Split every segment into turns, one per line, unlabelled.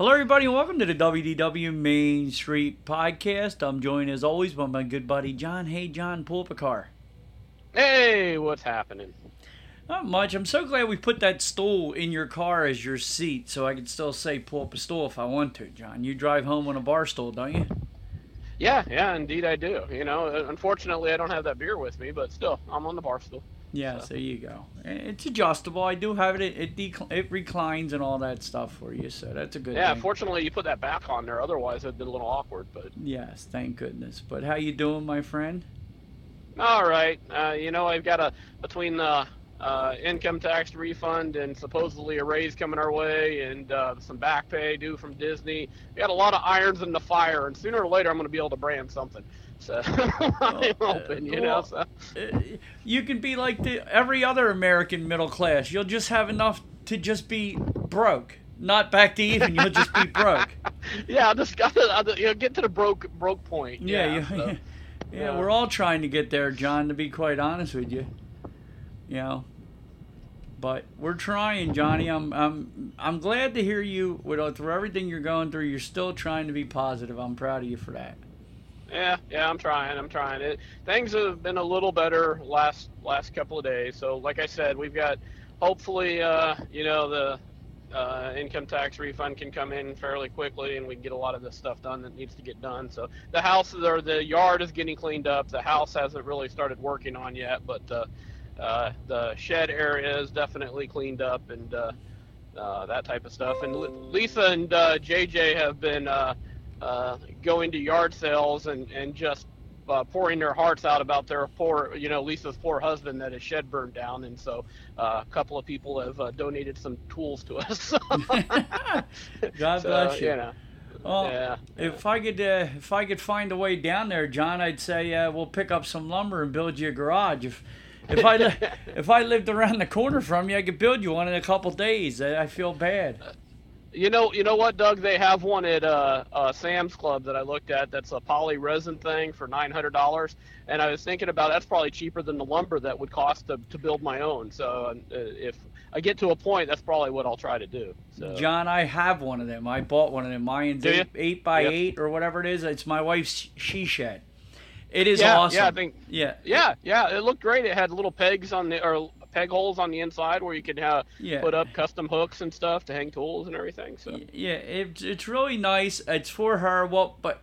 Hello, everybody, and welcome to the WDW Main Street Podcast. I'm joined as always by my good buddy John. Hey, John, pull up a car.
Hey, what's happening?
Not much. I'm so glad we put that stool in your car as your seat, so I can still say pull up a stool if I want to. John, you drive home on a bar stool, don't you?
Yeah, yeah, indeed I do. You know, uh, unfortunately I don't have that beer with me, but still, I'm on the bar stool.
Yes,
So-
there you go. It's adjustable. I do have it. It it, decl- it reclines and all that stuff for you, so that's a good
Yeah,
thing.
fortunately you put that back on there. Otherwise it'd been a little awkward. But
yes, thank goodness. But how you doing, my friend?
all right, uh, you know I've got a between the uh, income tax refund and supposedly a raise coming our way, and uh, some back pay due from Disney. We got a lot of irons in the fire, and sooner or later I'm going to be able to brand something. So I'm hoping, you know.
well,
So.
Uh, you can be like the every other American middle class. You'll just have enough to just be broke, not back to even. You'll just be broke.
Yeah, I just got to you know, get to the broke broke point.
Yeah,
Yeah,
yeah,
so,
yeah.
yeah.
We're all trying to get there, John. To be quite honest with you, you know. But we're trying, Johnny. I'm I'm I'm glad to hear you with through everything you're going through. You're still trying to be positive. I'm proud of you for that.
Yeah, yeah. I'm trying. I'm trying. It things have been a little better last last couple of days. So, like I said, we've got hopefully, uh, you know, the uh, income tax refund can come in fairly quickly, and we can get a lot of this stuff done that needs to get done. So the house or the yard is getting cleaned up. The house hasn't really started working on yet, but uh, uh, the shed area is definitely cleaned up and uh, uh, that type of stuff. And Lisa and uh, JJ have been uh, uh, going to yard sales and, and just uh, pouring their hearts out about their poor, you know, Lisa's poor husband that his shed burned down. And so uh, a couple of people have uh, donated some tools to us.
God
So,
bless you.
know,
Well,
yeah.
if I could, uh, if I could find a way down there, John, I'd say uh, we'll pick up some lumber and build you a garage. If if I li- if I lived around the corner from you, I could build you one in a couple days. I I feel bad.
You know, you know what, Doug? They have one at uh, uh, Sam's Club that I looked at. That's a poly resin thing for nine hundred dollars, and I was thinking about that's probably cheaper than the lumber that would cost to, to build my own. So uh, if I get to a point, that's probably what I'll try to do. So.
John, I have one of them. I bought one of them. Mine's eight, eight by eight or whatever it is. It's my wife's she shed. It is
yeah,
awesome.
yeah, I think
Yeah,
yeah, yeah, it looked great. It had little pegs on the or peg holes on the inside where you can uh,
Yeah.
put up custom hooks and stuff to hang tools and everything. So
yeah. It's it's really nice. It's for her. Well, but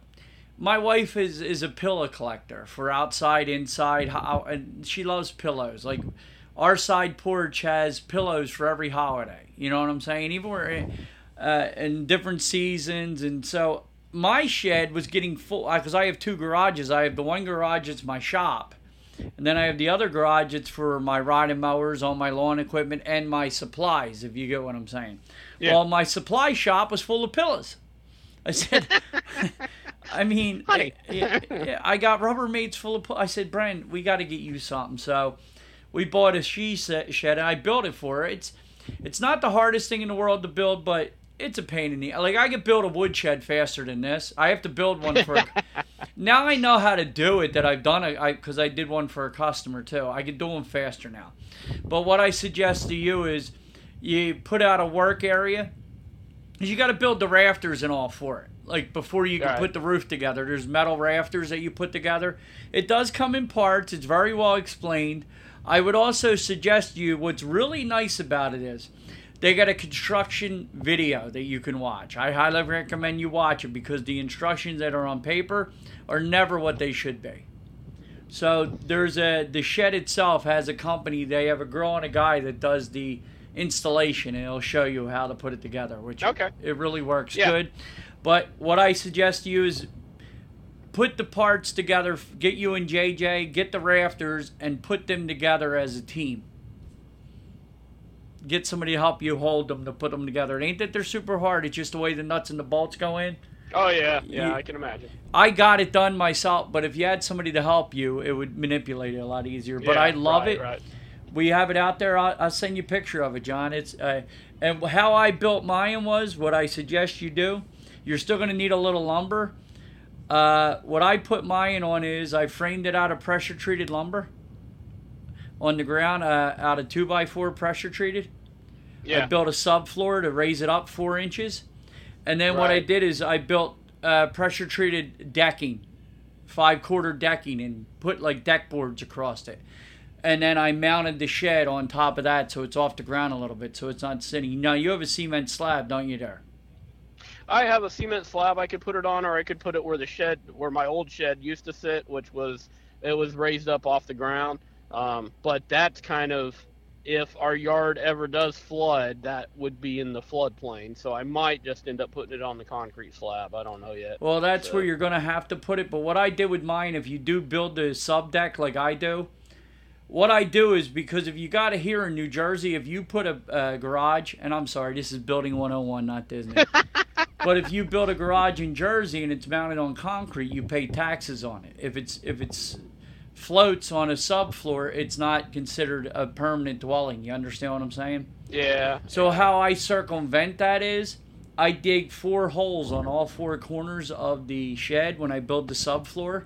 my wife is is a pillow collector for outside, inside, how, and she loves pillows. Like our side porch has pillows for every holiday. You know what I'm saying? Even we're uh, in different seasons, and so my shed was getting full because I have two garages. I have the one garage that's my shop, and then I have the other garage. It's for my riding mowers, all my lawn equipment, and my supplies. If you get what I'm saying.
Yeah.
Well, my supply shop was full of pillows. I said, I mean,
Honey.
I, I got Rubbermaids full of. I said, Brian, we got to get you something. So we bought a she shed and I built it for her. It's it's not the hardest thing in the world to build, but it's a pain in the like. I could build a wood shed faster than this. I have to build one for. now I know how to do it. That I've done it I because I, I did one for a customer too. I can do them faster now. But what I suggest to you is you put out a work area. You got to build the rafters and all for it. Like before you can
Right.
put the roof together, there's metal rafters that you put together. It does come in parts. It's very well explained. I would also suggest to you what's really nice about it is they got a construction video that you can watch. I highly recommend you watch it because the instructions that are on paper are never what they should be. So there's a the shed itself has a company. They have a girl and a guy that does the installation, and it'll show you how to put it together. Which
Okay.
it really works
Yeah.
good. But what I suggest to you is put the parts together. Get you and JJ, get the rafters, and put them together as a team. Get somebody to help you hold them to put them together. It ain't that they're super hard. It's just the way the nuts and the bolts go in.
Oh yeah, yeah,
You-
I can imagine.
I got it done myself, but if you had somebody to help you, it would manipulate it a lot easier. But
Yeah,
I love
right,
it.
Right.
We have it out there. I'll, I'll send you a picture of it, John. It's uh, and how I built mine was what I suggest you do. You're still going to need a little lumber. Uh, what I put mine on is I framed it out of pressure treated lumber on the ground, uh, out of two by four pressure treated. I built a subfloor to raise it up four inches, and then what I did is I built uh, pressure treated decking, five quarter decking, and put like deck boards across it. And then I mounted the shed on top of that so it's off the ground a little bit so it's not sitting. Now you have a cement slab, don't you, there?
I have a cement slab I could put it on, or I could put it where the shed, where my old shed used to sit, which was it was raised up off the ground. Um, but that's kind of if our yard ever does flood, that would be in the floodplain. So I might just end up putting it on the concrete slab. I don't know yet.
Well, that's
So-
where you're going to have to put it. But what I did with mine, if you do build the sub deck like I do, what I do is because if you got it here in New Jersey, if you put a, a garage, and I'm sorry, this is building 101, not Disney. but if you build a garage in Jersey and it's mounted on concrete, you pay taxes on it. If it's if it's floats on a subfloor, it's not considered a permanent dwelling. You understand what I'm saying?
Yeah.
So how I circumvent that is I dig four holes on all four corners of the shed when I build the subfloor.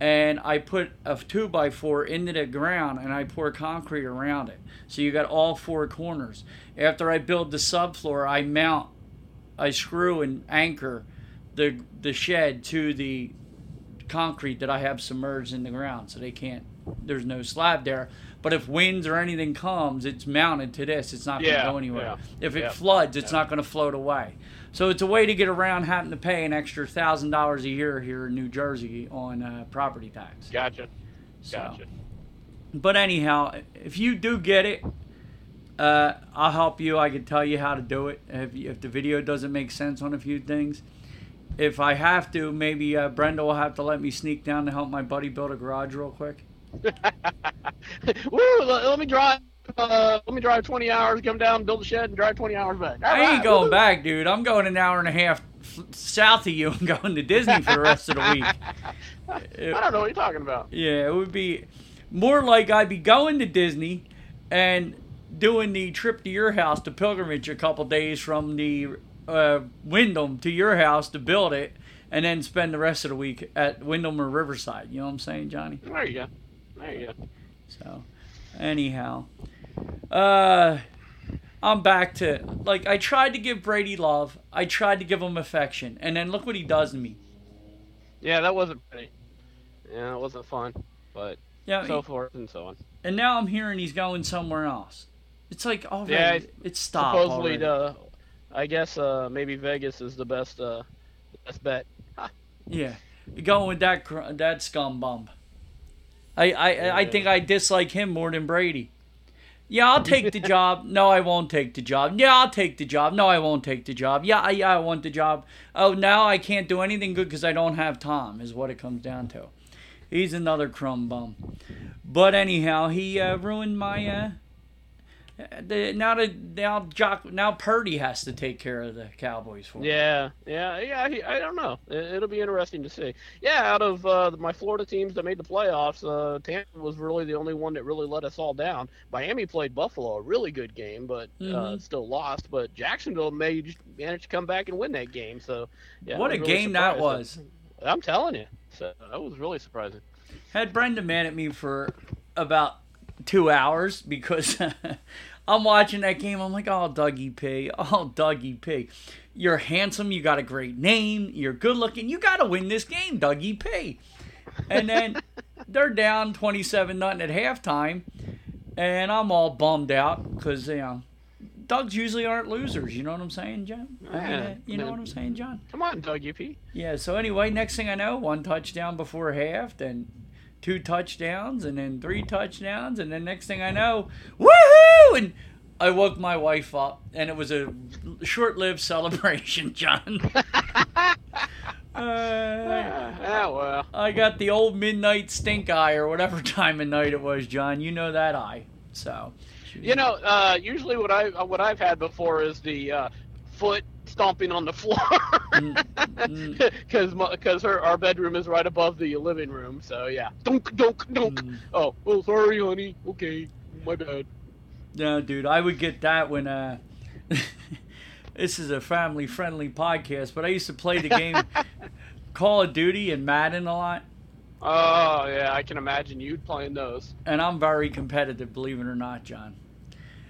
And I put a two by four into the ground and I pour concrete around it. So you got all four corners. After I build the subfloor, I mount, I screw and anchor the the shed to the concrete that I have submerged in the ground so they can't there's no slab there. But if winds or anything comes, it's mounted to this. It's not going to
Yeah,
go anywhere.
yeah,
If it
yeah,
floods, it's not going to float away. So it's a way to get around having to pay an extra thousand dollars a year here in New Jersey on uh, property tax.
Gotcha.
So,
Gotcha.
but anyhow, if you do get it, uh, I'll help you. I can tell you how to do it. If, if the video doesn't make sense on a few things, if I have to, maybe uh, Brenda will have to let me sneak down to help my buddy build a garage real quick.
Woo, let, let me drive. Uh, let me drive 20 hours, come down, build a shed, and drive 20 hours back. All
I ain't going
woo.
back, dude. I'm going an hour and a half f- south of you and going to Disney for the rest of the week.
I don't know what you're talking about.
Yeah, it would be more like I'd be going to Disney and doing the trip to your house, the pilgrimage, a couple days from the uh, Wyndham to your house to build it, and then spend the rest of the week at Wyndham or Riverside. You know what I'm saying, Johnny?
There you go. There you go.
So, anyhow, uh, I'm back to like I tried to give Brady love. I tried to give him affection, and then look what he does to me.
Yeah, that wasn't pretty. Yeah, it wasn't fun, but
Yeah,
so forth and so on.
and now I'm hearing he's going somewhere else. It's like already,
Yeah,
it's stopped
Supposedly,
already.
uh, I guess uh, maybe Vegas is the best uh, best bet.
Yeah, going with that cr- that scum bum. I I, I think I dislike him more than Brady. Yeah, I'll take the job. No, I won't take the job. Yeah, I'll take the job. No, I won't take the job. Yeah, I, yeah, I want the job. Oh, now I can't do anything good because I don't have Tom. Is what it comes down to. He's another crumb bum. But anyhow, he uh, ruined my uh, The, now that now Brock now Purdy has to take care of the Cowboys for him.
Yeah, yeah, yeah. he- I don't know. It- It'll be interesting to see. Yeah, out of uh, my Florida teams that made the playoffs, uh, Tampa was really the only one that really let us all down. Miami played Buffalo, a really good game, but uh,
Mhm.
still lost. But Jacksonville made managed to come back and win that game. So, yeah,
What a
really
game that was.
I'm telling you, so that was really surprising.
Had Brenda mad at me for about two hours because I'm watching that game. I'm like, oh, Dougie P. Oh, Dougie P. You're handsome. You got a great name. You're good looking. You got to win this game, Dougie P. And then they're down 27 nothing at halftime. And I'm all bummed out because, you know, Dougs usually aren't losers. You know what I'm saying, John? I mean,
Yeah.
you know what I'm saying, John?
Come on, Dougie P.
Yeah, so anyway, next thing I know, one touchdown before half, then two touchdowns, and then three touchdowns, and then next thing I know, woohoo! And I woke my wife up, and it was a short lived celebration, John. uh,
well.
I got the old midnight stink eye, or whatever time of night it was, John. You know that eye. So.
You know, uh, usually what I what I've had before is the uh, foot stomping on the floor
Mm,
because because her our bedroom is right above the living room. So yeah, dunk dunk dunk.
Mm.
Oh, oh, sorry, honey. Okay, my bad.
No, dude, I would get that when uh this is a family friendly podcast, but I used to play the game Call of Duty and Madden a lot,
Oh yeah, I can imagine you playing those.
and I'm very competitive, believe it or not, John.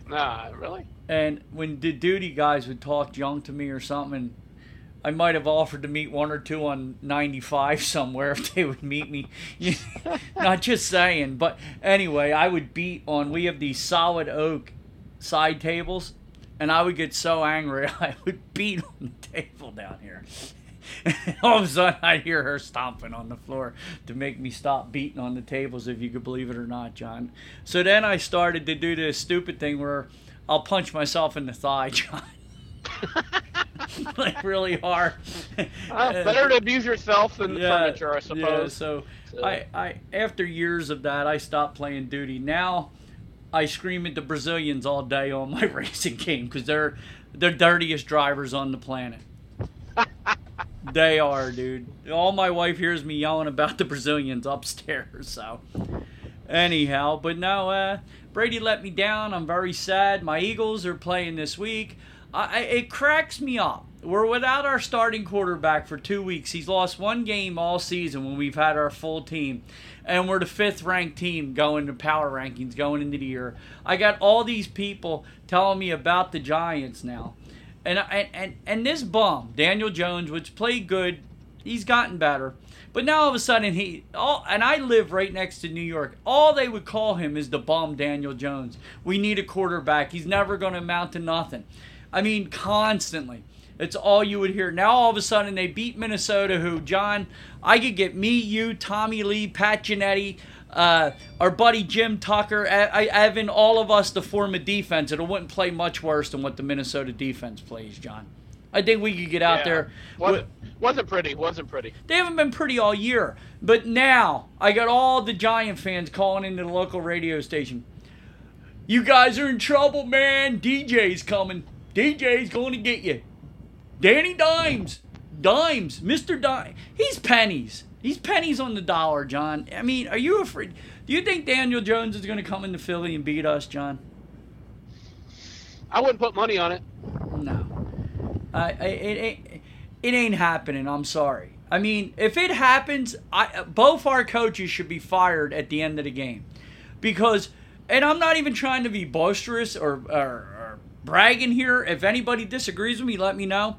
Nah, really?
And when the duty guys would talk junk to me or something, I might have offered to meet one or two on 95 somewhere if they would meet me. Not just saying, but anyway, I would beat on. We have these solid oak side tables, and I would get so angry I would beat on the table down here. And all of a sudden, I'd hear her stomping on the floor to make me stop beating on the tables, if you could believe it or not, John. So then I started to do this stupid thing where I'll punch myself in the thigh, John. like really hard.
Uh, better to abuse yourself than the furniture, I
Yeah,
suppose.
so
So-
I, I after years of that, I stopped playing duty. Now I scream at the Brazilians all day on my racing game because they're the dirtiest drivers on the planet. they are, dude. All my wife hears me yelling about the Brazilians upstairs. So anyhow, but no, uh, Brady let me down. I'm very sad. My Eagles are playing this week. I, it cracks me up. We're without our starting quarterback for two weeks. He's lost one game all season when we've had our full team. And we're the fifth ranked team going to power rankings going into the year. I got all these people telling me about the Giants now. And, and, and, and this bum, Daniel Jones, which played good, he's gotten better. But now all of a sudden he all and I live right next to New York. All they would call him is the bomb Daniel Jones. We need a quarterback. He's never going to amount to nothing. I mean, constantly. It's all you would hear. Now all of a sudden they beat Minnesota, who John, I could get me, you, Tommy Lee, Pat Genetti, uh, our buddy Jim Tucker, I, Evan, all of us to form a defense. It wouldn't play much worse than what the Minnesota defense plays, John. I think we could get out
Yeah.
there.
Wasn't, wasn't pretty. Wasn't pretty.
They haven't been pretty all year. But now I got all the Giant fans calling into the local radio station. You guys are in trouble, man. DJ's coming. DJ's going to get you. Danny Dimes. Dimes. Mr. Dimes. He's pennies. He's pennies on the dollar, John. I mean, are you afraid? Do you think Daniel Jones is going to come into Philly and beat us, John?
I wouldn't put money on it.
No. I, it, ain't it ain't happening. I'm sorry. I mean, if it happens, I both our coaches should be fired at the end of the game, because, and I'm not even trying to be boisterous or, or, or bragging here. If anybody disagrees with me, let me know.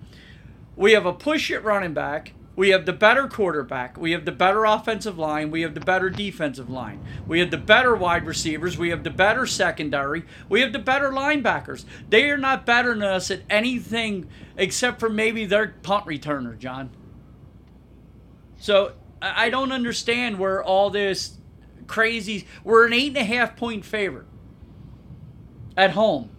We have a push it running back. We have the better quarterback. We have the better offensive line. We have the better defensive line. We have the better wide receivers. We have the better secondary. We have the better linebackers. They are not better than us at anything except for maybe their punt returner, John. So I don't understand where all this crazy. We're an eight and a half point favorite at home.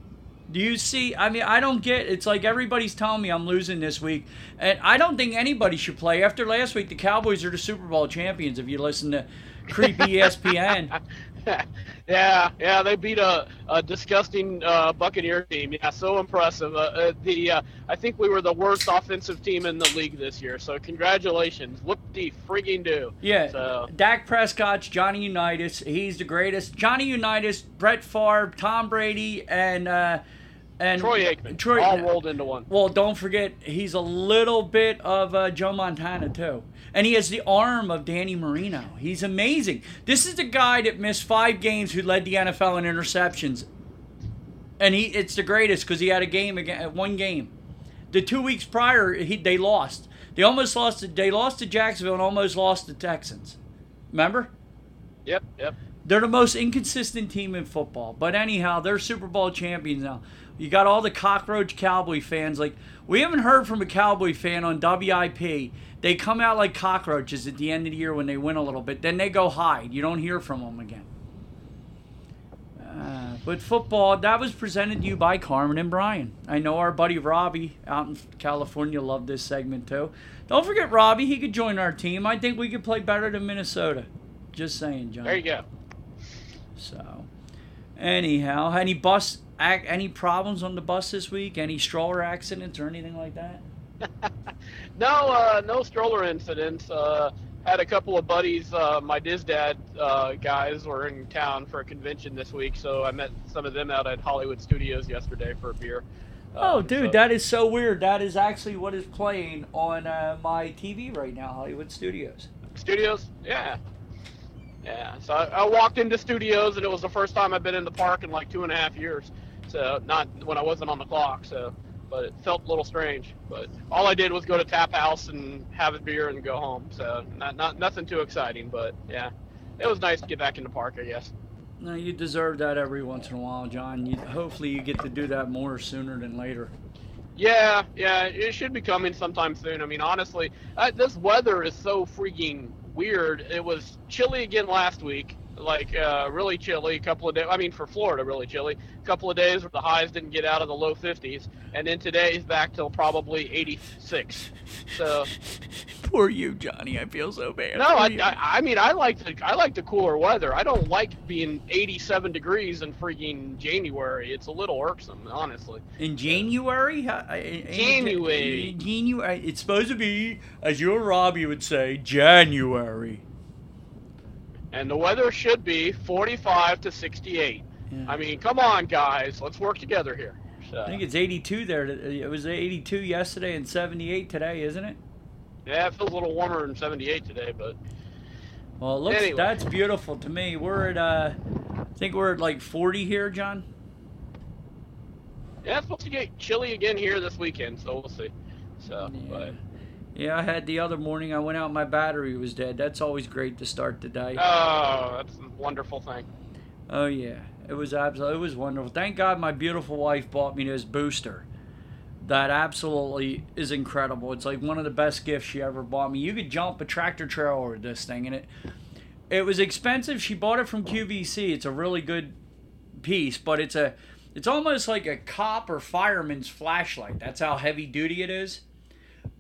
Do you see? I mean, I don't get. It's like everybody's telling me I'm losing this week, and I don't think anybody should play. After last week, the Cowboys are the Super Bowl champions. If you listen to creepy ESPN.
yeah, yeah, they beat a, a disgusting uh, Buccaneer team. Yeah, so impressive. Uh, uh, the uh, I think we were the worst offensive team in the league this year. So congratulations, whoop de frigging do.
Yeah,
So
Dak Prescott's Johnny Unitas. He's the greatest. Johnny Unitas, Brett Favre, Tom Brady, and uh, and
Troy Aikman,
Troy-
all rolled into one.
Well, don't forget he's a little bit of uh, Joe Montana too, and he has the arm of Danny Marino. He's amazing. This is the guy that missed five games who led the NFL in interceptions, and he it's the greatest because he had a game again, uh, one game. The two weeks prior, he, they lost. They almost lost. To, they lost to Jacksonville and almost lost to Texans. Remember?
Yep, yep.
They're the most inconsistent team in football. But anyhow, they're Super Bowl champions now. You got all the cockroach Cowboy fans. Like, we haven't heard from a Cowboy fan on WIP. They come out like cockroaches at the end of the year when they win a little bit. Then they go hide. You don't hear from them again. Uh, but football, that was presented to you by Carmen and Brian. I know our buddy Robbie out in California loved this segment too. Don't forget Robbie. He could join our team. I think we could play better than Minnesota. Just saying, John.
There you go.
So, anyhow, any bus, ac- any problems on the bus this week? Any stroller accidents or anything like that?
No, uh, no stroller incidents. Uh, had a couple of buddies. Uh, my Diz Dad uh, guys were in town for a convention this week, so I met some of them out at Hollywood Studios yesterday for a beer.
Oh,
Um,
dude,
so-
that is so weird. That is actually what is playing on uh, my TV right now, Hollywood Studios.
Studios? Yeah. Yeah. So I, I walked into Studios, and it was the first time I've been in the park in like two and a half years. So not when I wasn't on the clock. So, but it felt a little strange. But all I did was go to Tap House and have a beer and go home. So not not nothing too exciting, but yeah, it was nice to get back in the park. I guess.
No, you deserve that every once in a while, John. You, hopefully, you get to do that more sooner than later.
Yeah, yeah, it should be coming sometime soon. I mean, honestly, uh, this weather is so freaking weird. It was chilly again last week, like uh, really chilly. A couple of days. I mean, for Florida, really chilly. A couple of days where the highs didn't get out of the low 50s, and then today's back till probably 86. So
Poor you, Johnny. I feel so bad.
no, I. I, I mean, I like the I like the cooler weather. I don't like being 87 degrees in freaking January. It's a little irksome, honestly.
In January? How- I- I-
January.
January. It's supposed to be, as your Robbie would say, January.
And the weather should be 45 to 68.
Yeah.
I mean, come on, guys, let's work together here. So,
I think it's 82 there. It was 82 yesterday and 78 today, isn't it?
yeah, it feels a little warmer than 78 today, but
Well, it looks
Anyway.
that's beautiful to me. We're at, uh, I think we're at like 40 here, John.
yeah, it's supposed to get chilly again here this weekend, so we'll see. So, but
Yeah, I had the other morning. I went out. My battery was dead. That's always great to start the day.
oh, that's a wonderful thing.
Oh yeah, it was absolutely it was wonderful. Thank God my beautiful wife bought me this booster. That absolutely is incredible. It's like one of the best gifts she ever bought me. You could jump a tractor trailer with this thing, and it it was expensive. She bought it from QVC. It's a really good piece, but it's a it's almost like a cop or fireman's flashlight. That's how heavy duty it is.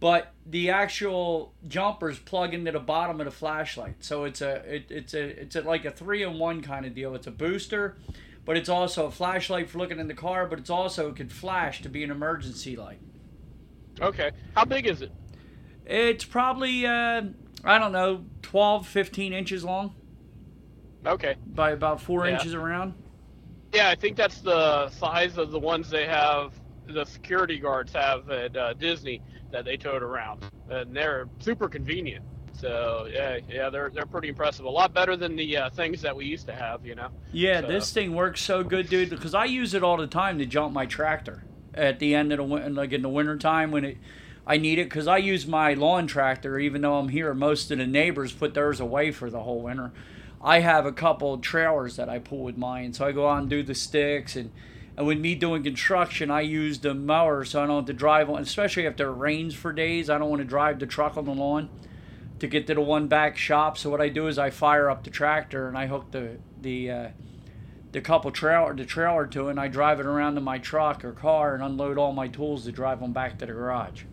But the actual jumpers plug into the bottom of the flashlight, so it's a it, it's a it's a, like a three in one kind of deal. It's a booster, but it's also a flashlight for looking in the car, but it's also it could flash to be an emergency light.
Okay, how big is it?
It's probably uh, I don't know 12, 15 inches long
Okay,
by about four
Yeah.
inches around.
yeah, I think that's the size of the ones they have. The security guards have at uh, Disney that they tote around, and they're super convenient. So yeah, yeah, they're they're pretty impressive. A lot better than the uh, things that we used to have, you know.
Yeah,
So-
this thing works so good, dude. Because I use it all the time to jump my tractor at the end of the winter, like in the wintertime when it, I need it. Because I use my lawn tractor, even though I'm here. Most of the neighbors put theirs away for the whole winter. I have a couple trailers that I pull with mine, so I go out and do the sticks and. And with me doing construction, I use the mower so I don't have to drive on, especially if it rains for days. I don't want to drive the truck on the lawn to get to the one back shop. So what I do is I fire up the tractor and I hook the the uh, the couple trailer the trailer to it and I drive it around to my truck or car and unload all my tools to drive them back to the garage.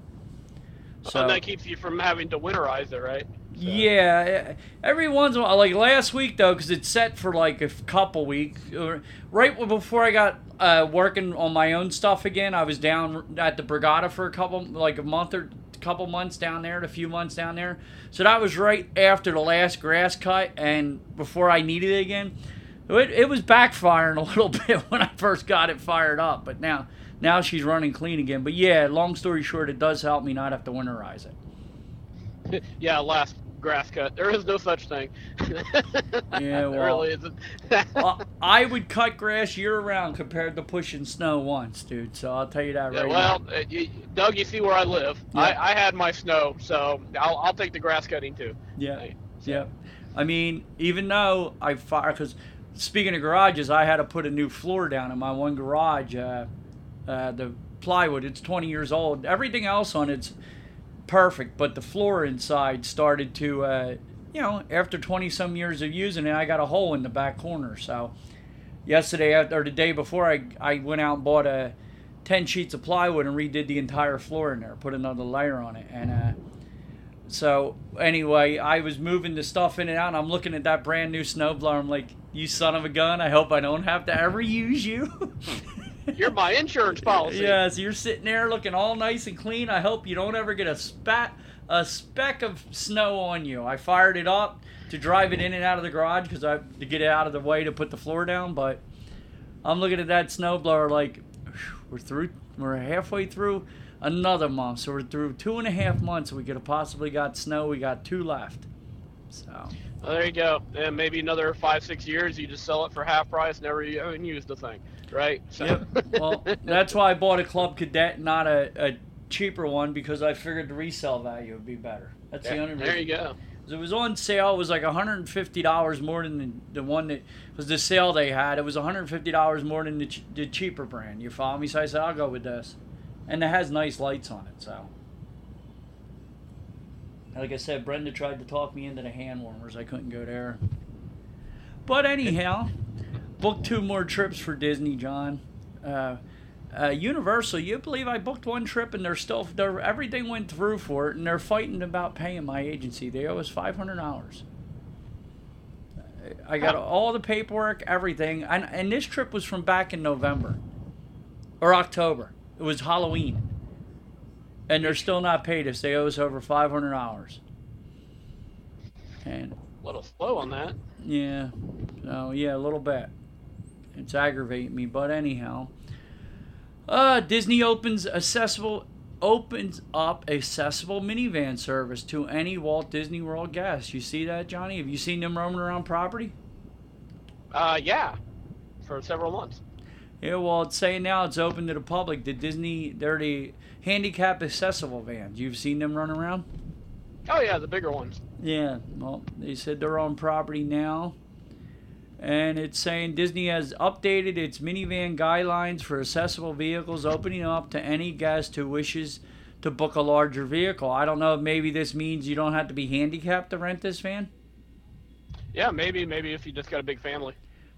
So and that keeps you from having to winterize it, right?
So. Yeah, every once in a while, like last week though, because it's set for like a couple weeks. Right before I got uh, working on my own stuff again, I was down at the Brigada for a couple, like a month or couple months down there, a few months down there. So that was right after the last grass cut and before I needed it again. It, it was backfiring a little bit when I first got it fired up, but now now she's running clean again. But yeah, long story short, it does help me not have to winterize
it. yeah, last grass cut. There is no such thing.
yeah, well, really isn't. well, I would cut grass year round compared to pushing snow once, dude. So I'll tell you that yeah, right
well,
now.
Uh, Doug, you see where I live. Yeah. I, I had my snow, so I'll, I'll take the grass cutting too.
Yeah. So. Yeah. I mean, even though I fire, because speaking of garages, I had to put a new floor down in my one garage. Uh, uh, the plywood, it's 20 years old. Everything else on it's perfect, but the floor inside started to, uh, you know, after 20 some years of using it, I got a hole in the back corner. So yesterday or the day before, I, I went out and bought a 10 sheets of plywood and redid the entire floor in there, put another layer on it. And uh, so anyway, I was moving the stuff in and out, and I'm looking at that brand new snowblower. I'm like, you son of a gun, I hope I don't have to ever use you.
You're my insurance policy.
Yeah, so you're sitting there looking all nice and clean. I hope you don't ever get a spat a speck of snow on you. I fired it up to drive it in and out of the garage because I to get it out of the way to put the floor down. But I'm looking at that snowblower like we're through. We're halfway through another month, so we're through two and a half months. We could have possibly got snow. We got two left. So.
Well, there you go. And maybe another five, six years, you just sell it for half price, never even use the thing right?
So. Yep. Well, that's why I bought a Cub Cadet, not a, a cheaper one, because I figured the resale value would be better. That's yeah, the only
reason. There you go.
It was on sale. It was like $150 more than the, the one that was the sale they had. It was $150 more than the, ch- the cheaper brand. You follow me? So I said, I'll go with this. And it has nice lights on it, so. Like I said, Brenda tried to talk me into the hand warmers. I couldn't go there. But anyhow, booked two more trips for Disney, John. Uh, uh, Universal, you believe I booked one trip and they're still they're, everything went through for it and they're fighting about paying my agency. They owe us five hundred dollars. I got all the paperwork, everything, and and this trip was from back in November or October. It was Halloween, and they're still not paid us. They owe us over five hundred dollars. And
a little slow on that.
Yeah, so yeah, a little bit. It's aggravating me, but anyhow. Uh, Disney opens accessible opens up accessible minivan service to any Walt Disney World guest. You see that, Johnny? Have you seen them roaming around property?
Uh, yeah, for several months.
Yeah, well, it's saying now it's open to the public. The Disney, they're the handicap accessible vans. You've seen them run around?
Oh yeah, the bigger ones.
Yeah, well, they said they're on property now and it's saying Disney has updated its minivan guidelines for accessible vehicles, opening up to any guest who wishes to book a larger vehicle. I don't know if maybe this means you don't have to be handicapped to rent this van.
Yeah, maybe, maybe if you just got a big family.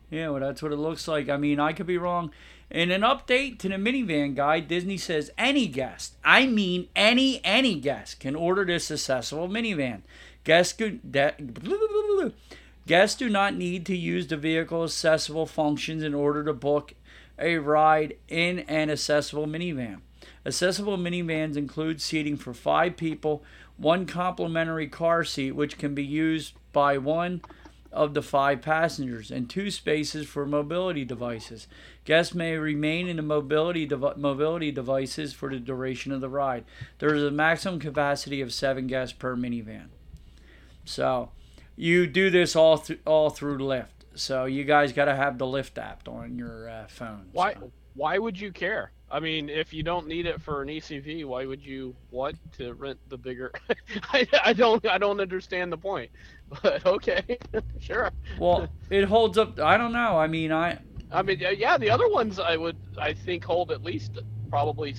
Yeah, well, that's what it looks like. I mean, I could be wrong. In an update to the minivan guide, Disney says any guest, I mean any any guest, can order this accessible minivan. Guests could. De- Guests do not need to use the vehicle accessible functions in order to book a ride in an accessible minivan. Accessible minivans include seating for five people, one complimentary car seat, which can be used by one of the five passengers, and two spaces for mobility devices. Guests may remain in the mobility mobility devices for the duration of the ride. There is a maximum capacity of seven guests per minivan. So, you do this all through all through Lyft. So you guys got to have the Lyft app on your uh, phone.
Why?
So.
Why would you care? I mean, if you don't need it for an ECV, why would you want to rent the bigger? I, I don't I don't understand the point. But okay, sure.
Well, it holds up. I don't know. I mean, I.
I mean, yeah, the other ones I would I think hold at least probably.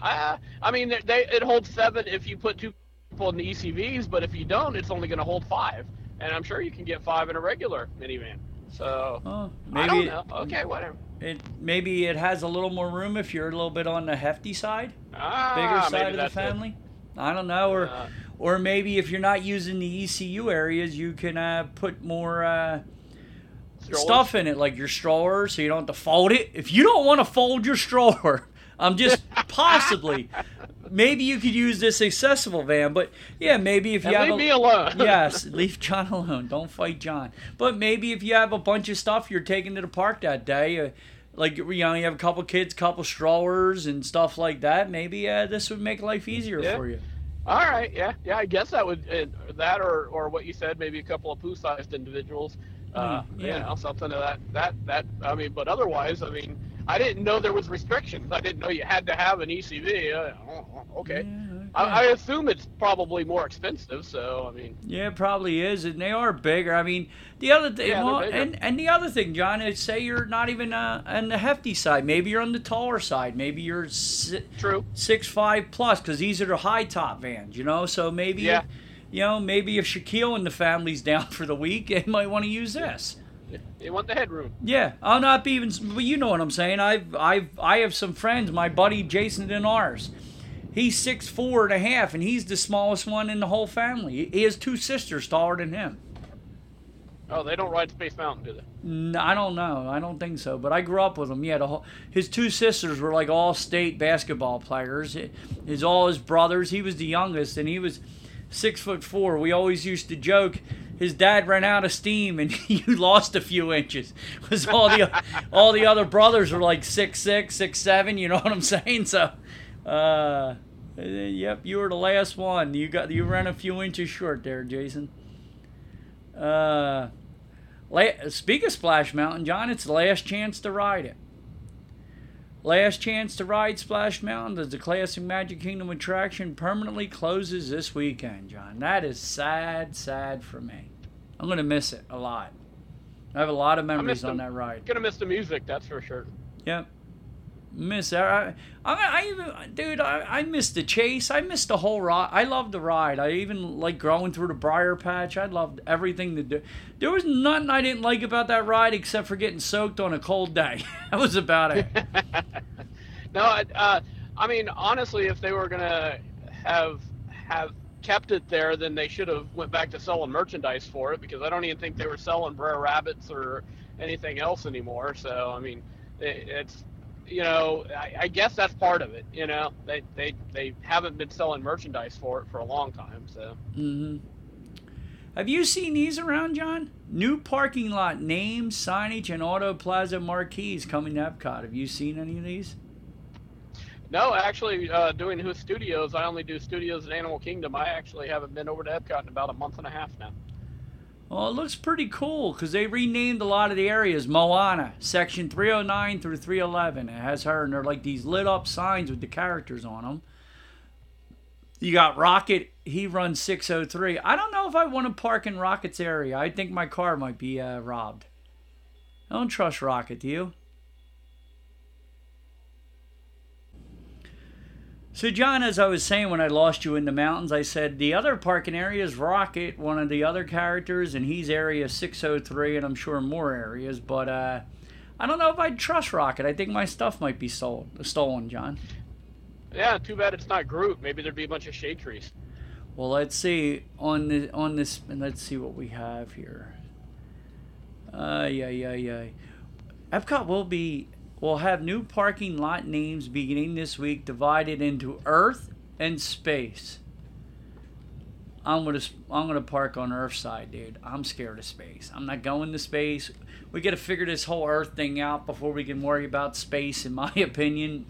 Uh, I mean, they it holds seven if you put two in the ECVs, but if you don't, it's only going to hold five. And I'm sure you can get five in a regular minivan. So oh, maybe I don't know. It, okay, whatever.
It maybe it has a little more room if you're a little bit on the hefty side,
ah,
bigger side of the family. I don't know, or
Uh,
or maybe if you're not using the ECV areas, you can uh, put more uh, stuff in it, like your stroller, so you don't have to fold it. If you don't want to fold your stroller, I'm just possibly. Maybe you could use this accessible van, but yeah, maybe if you
And
have
leave
a,
me alone.
yes, leave John alone. Don't fight John. But maybe if you have a bunch of stuff you're taking to the park that day, uh, like you know, you have a couple kids, couple strollers, and stuff like that. Maybe uh, this would make life easier
Yeah.
for you.
All right, yeah, yeah. I guess that would uh, that or or what you said, maybe a couple of poo-sized individuals. Uh,
Mm, yeah.
You know, something of that that that. I mean, but otherwise, I mean, I didn't know there was restrictions. I didn't know you had to have an ECV. Uh, oh, okay.
Yeah,
I,
okay.
I assume it's probably more expensive. So I mean,
Yeah, it probably is, and they are bigger. I mean, the other thing,
Yeah,
well, and and the other thing, John, is say you're not even uh, on the hefty side. Maybe you're on the taller side. Maybe you're si-
true.
six five plus, because these are the high top vans, you know. So maybe,
Yeah.
you know, maybe if Shaquille and the family's down for the week, they might want to use this.
You want the headroom.
Yeah, I'll not be even. But you know what I'm saying. I've, I've, I have some friends. My buddy Jason Denars, he's six four and a half, and he's the smallest one in the whole family. He has two sisters taller than him.
Oh, they don't ride Space Mountain, do they?
No, I don't know. I don't think so. But I grew up with him. Yeah, whole, his two sisters were like all state basketball players. His all his brothers. He was the youngest, and he was six foot four. We always used to joke. His dad ran out of steam, and you lost a few inches. because all the all the other brothers were like six six, six seven. You know what I'm saying? So, uh, yep, you were the last one. You got you ran a few inches short there, Jason. Uh. La- speak of Splash Mountain, John, it's the last chance to ride it. Last chance to ride Splash Mountain as the Classic Magic Kingdom attraction permanently closes this weekend, John. That is sad, sad for me. I'm going to miss it a lot. I have a lot of memories on
them.
that ride.
Gonna miss the music, that's for sure.
Yep. Miss that. I, I, I even, dude, I, I missed the chase. I missed the whole ride. I loved the ride. I even like growing through the briar patch. I loved everything to do. There was nothing I didn't like about that ride except for getting soaked on a cold day. that was about it.
no, I- uh, I mean honestly, if they were gonna have have kept it there, then they should have went back to selling merchandise for it because I don't even think they were selling Brer Rabbits or anything else anymore. So I mean, it, it's you know, I, I guess that's part of it. You know, they they they haven't been selling merchandise for it for a long time. So
hmm Have you seen these around, John? New parking lot names, signage, and auto plaza marquees coming to Epcot. Have you seen any of these?
no, actually, uh, doing Who Studios, I only do studios in Animal Kingdom. I actually haven't been over to Epcot in about a month and a half now.
Well, it looks pretty cool because they renamed a lot of the areas. Moana, section 309 through 311. It has her, and they're like these lit up signs with the characters on them. You got Rocket, he runs 603. I don't know if I want to park in Rocket's area. I think my car might be uh, robbed. I don't trust Rocket, do you? So, John, as I was saying when I lost you in the mountains, I said the other parking area is Rocket, one of the other characters, and he's area 603, and I'm sure more areas. But uh, I don't know if I'd trust Rocket. I think my stuff might be sold, stolen, John.
Yeah, too bad it's not Groot. Maybe there'd be a bunch of shade trees.
Well, let's see on the on this, and let's see what we have here. Uh, yeah, yeah, yeah. Epcot will be will have new parking lot names beginning this week, divided into Earth and Space. I'm gonna I'm gonna park on Earth side, dude. I'm scared of space. I'm not going to space. We got to figure this whole Earth thing out before we can worry about space. In my opinion,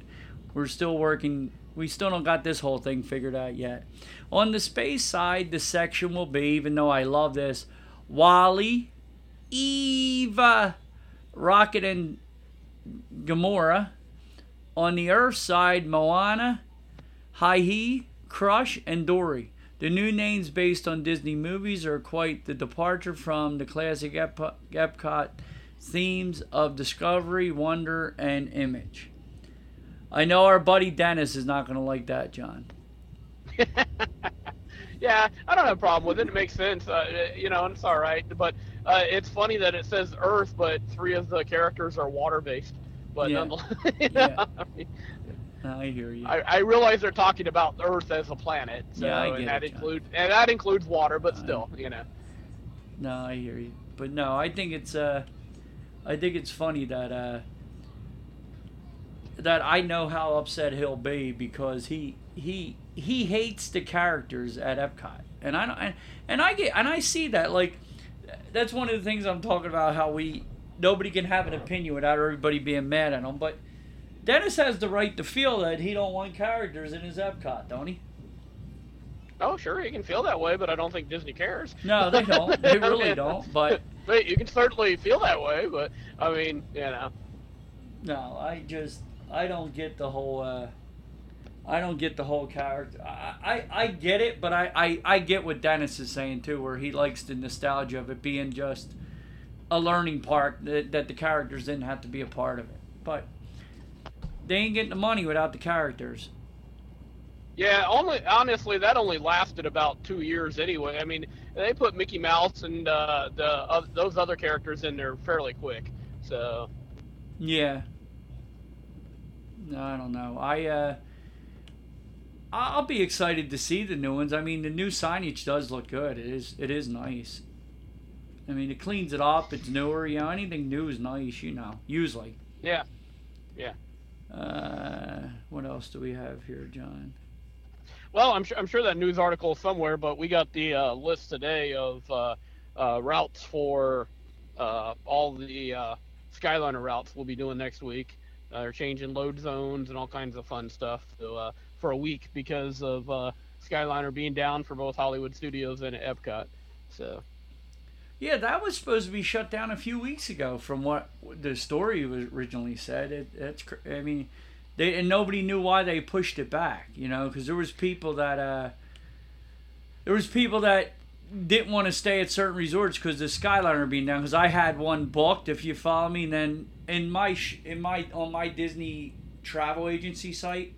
we're still working. We still don't got this whole thing figured out yet. On the space side, the section will be, even though I love this, WALL-E, Eva, Rocket, and Gamora. On the Earth side, Moana, Heihei, Crush, and Dory. The new names based on Disney movies are quite the departure from the classic Ep- Epcot themes of discovery, wonder, and image. I know our buddy Dennis is not going to like that, John.
yeah, I don't have a problem with it. It makes sense, uh, you know, it's all right. But uh, it's funny that it says Earth, but three of the characters are water based. But
Yeah.
nonetheless,
Yeah.
I mean,
I hear you.
I, I realize they're talking about Earth as a planet, so
Yeah,
and that
it,
includes and that includes water, but still, you know.
No, I hear you. But no, I think it's uh I think it's funny that uh that I know how upset he'll be because he he he hates the characters at Epcot. And I don't and, and I get and I see that like that's one of the things I'm talking about how we nobody can have an opinion without everybody being mad at him, but Dennis has the right to feel that he don't want characters in his Epcot, don't he?
Oh, sure, he can feel that way, but I don't think Disney cares.
No, they don't. They really don't. But
But you can certainly feel that way, but I mean, you know.
No, I just I don't get the whole uh I don't get the whole character. I, I, I get it, but I, I, I get what Dennis is saying too, where he likes the nostalgia of it being just a learning part that, that the characters didn't have to be a part of it. But they ain't getting the money without the characters.
Yeah, only honestly, that only lasted about two years anyway. I mean, they put Mickey Mouse and uh, the uh, those other characters in there fairly quick. So
Yeah. No, I don't know. I uh I- I'll be excited to see the new ones. I mean, the new signage does look good. It is it is nice. I mean, it cleans it up. It's newer. You know, anything new is nice. You know, usually.
yeah, yeah.
Uh, what else do we have here, John?
Well, I'm sure I'm sure that news article is somewhere, but we got the uh, list today of uh, uh, routes for uh, all the uh, Skyliner routes we'll be doing next week. Uh, they're changing load zones and all kinds of fun stuff so, uh, for a week because of uh, Skyliner being down for both Hollywood Studios and Epcot. So
Yeah, that was supposed to be shut down a few weeks ago, from what the story was originally said. It, it's, I mean, they and nobody knew why they pushed it back. You know, because there was people that uh, there was people that didn't want to stay at certain resorts because the Skyliner being down. Because I had one booked, if you follow me. And then in my in my on my Disney travel agency site,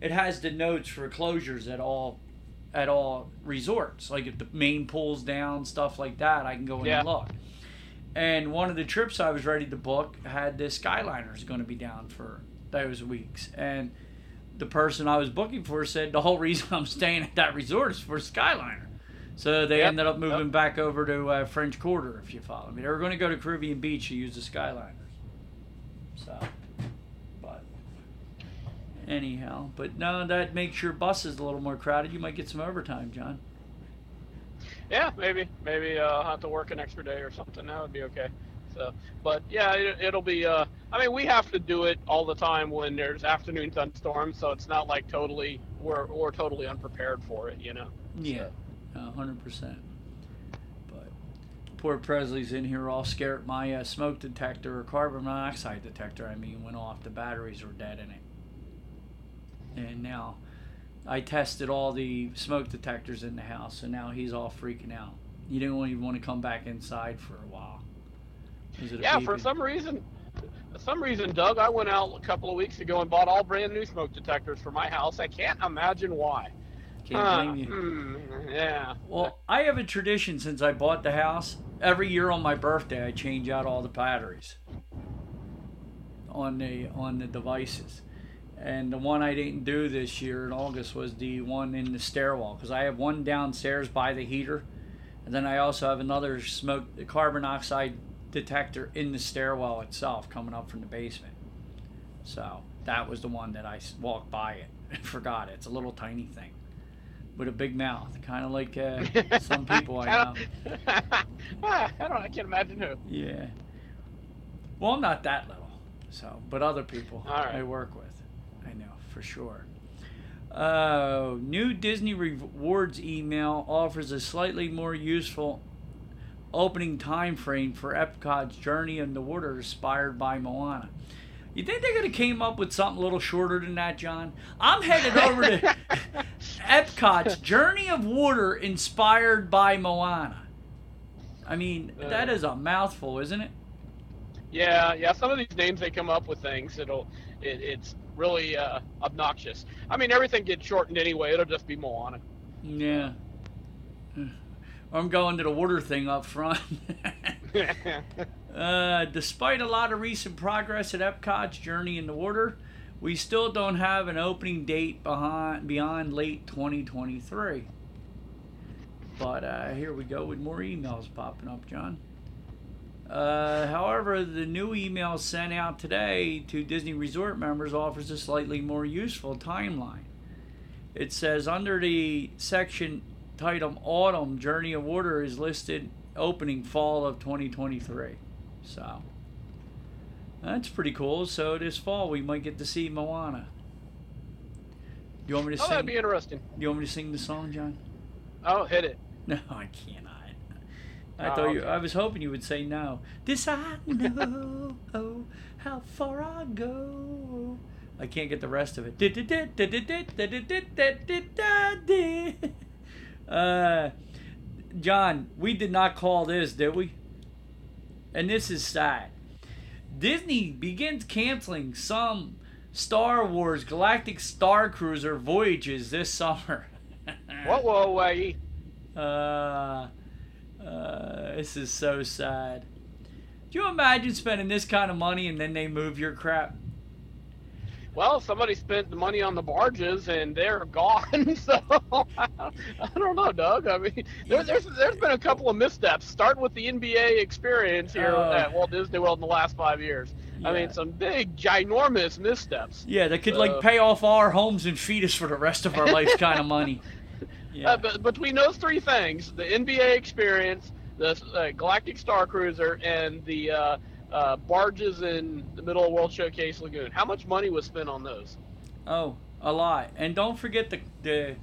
it has the notes for closures at all at all resorts. Like if the main pool's down, stuff like that, I can go in
Yeah.
and look. And one of the trips I was ready to book had the Skyliners going to be down for those weeks, and the person I was booking for said the whole reason I'm staying at that resort is for Skyliner. So they
Yep,
ended up moving
yep.
back over to uh, French Quarter, if you follow me. They were going to go to Caribbean Beach to use the Skyliners. So, but anyhow, but no, that makes your buses a little more crowded. You might get some overtime, John.
yeah, maybe maybe uh, I'll have to work an extra day or something. That would be okay. So, but yeah, it, it'll be. Uh, I mean, we have to do it all the time when there's afternoon thunderstorms, so it's not like totally we're we're totally unprepared for it, you know.
Yeah, hundred percent. But poor Presley's in here all scared. My uh, smoke detector or carbon monoxide detector, I mean, went off. The batteries were dead in it. And now I tested all the smoke detectors in the house, and now he's all freaking out. He didn't even want to come back inside for a while. Is it a
Yeah, for some reason, for some reason, Doug, I went out a couple of weeks ago and bought all brand new smoke detectors for my house. I can't imagine why.
Can't
Huh,
blame you.
hmm, yeah.
Well, I have a tradition since I bought the house. Every year on my birthday, I change out all the batteries on the on the devices. And the one I didn't do this year in August was the one in the stairwell because I have one downstairs by the heater, and then I also have another smoke carbon dioxide detector in the stairwell itself coming up from the basement. So that was the one that I walked by it and forgot. It's a little tiny thing with a big mouth, kind of like uh, some people I know.
I don't. I can't imagine who.
Yeah. Well, I'm not that little, so but other people
right.
I work with, for sure. Uh, new Disney Rewards email offers a slightly more useful opening time frame for Epcot's Journey in the Water, inspired by Moana. You think they could have came up with something a little shorter than that, John? I'm headed over to Epcot's Journey of Water, inspired by Moana. I mean, that
Uh.
is a mouthful, isn't it?
Yeah, yeah. Some of these names they come up with things. It'll. It, it's really uh, obnoxious. I mean, everything gets shortened anyway. It'll just be Moana.
Yeah. I'm going to the water thing up front. uh, despite a lot of recent progress at Epcot's Journey in the Water, we still don't have an opening date behind beyond late 2023. But uh, here we go with more emails popping up, John. Uh, however, the new email sent out today to Disney Resort members offers a slightly more useful timeline. It says under the section titled Autumn, Journey of Water is listed opening fall of 2023. So that's pretty cool. So this fall we might get to see Moana. Do you want me to
Oh,
sing?
that'd be interesting.
Do you want me to sing the song, John?
Oh, hit it.
No, I cannot. I
Oh,
thought you.
okay.
I was hoping you would say no. This I know. oh, how far I go. I can't get the rest of it. Uh, John, we did not call this, did we? And this is sad. Disney begins canceling some Star Wars Galactic Star Cruiser voyages this summer.
Whoa, whoa, wait.
Uh, uh, this is so sad. Do you imagine spending this kind of money and then they move your crap?
Well, somebody spent the money on the barges and they're gone. So I don't know, Doug. I mean, there, there's there's been a couple of missteps. Start with the NBA experience here
Oh.
at Walt Disney World in the last five years. I mean, some big, ginormous missteps.
Yeah, that could like
Uh,
pay off our homes and feed us for the rest of our lives, kind of money. Yeah.
Uh, but between those three things, the NBA experience, the uh, Galactic Star Cruiser, and the uh, uh, barges in the middle of World Showcase Lagoon, how much money was spent on those?
Oh, a lot. And don't forget the the.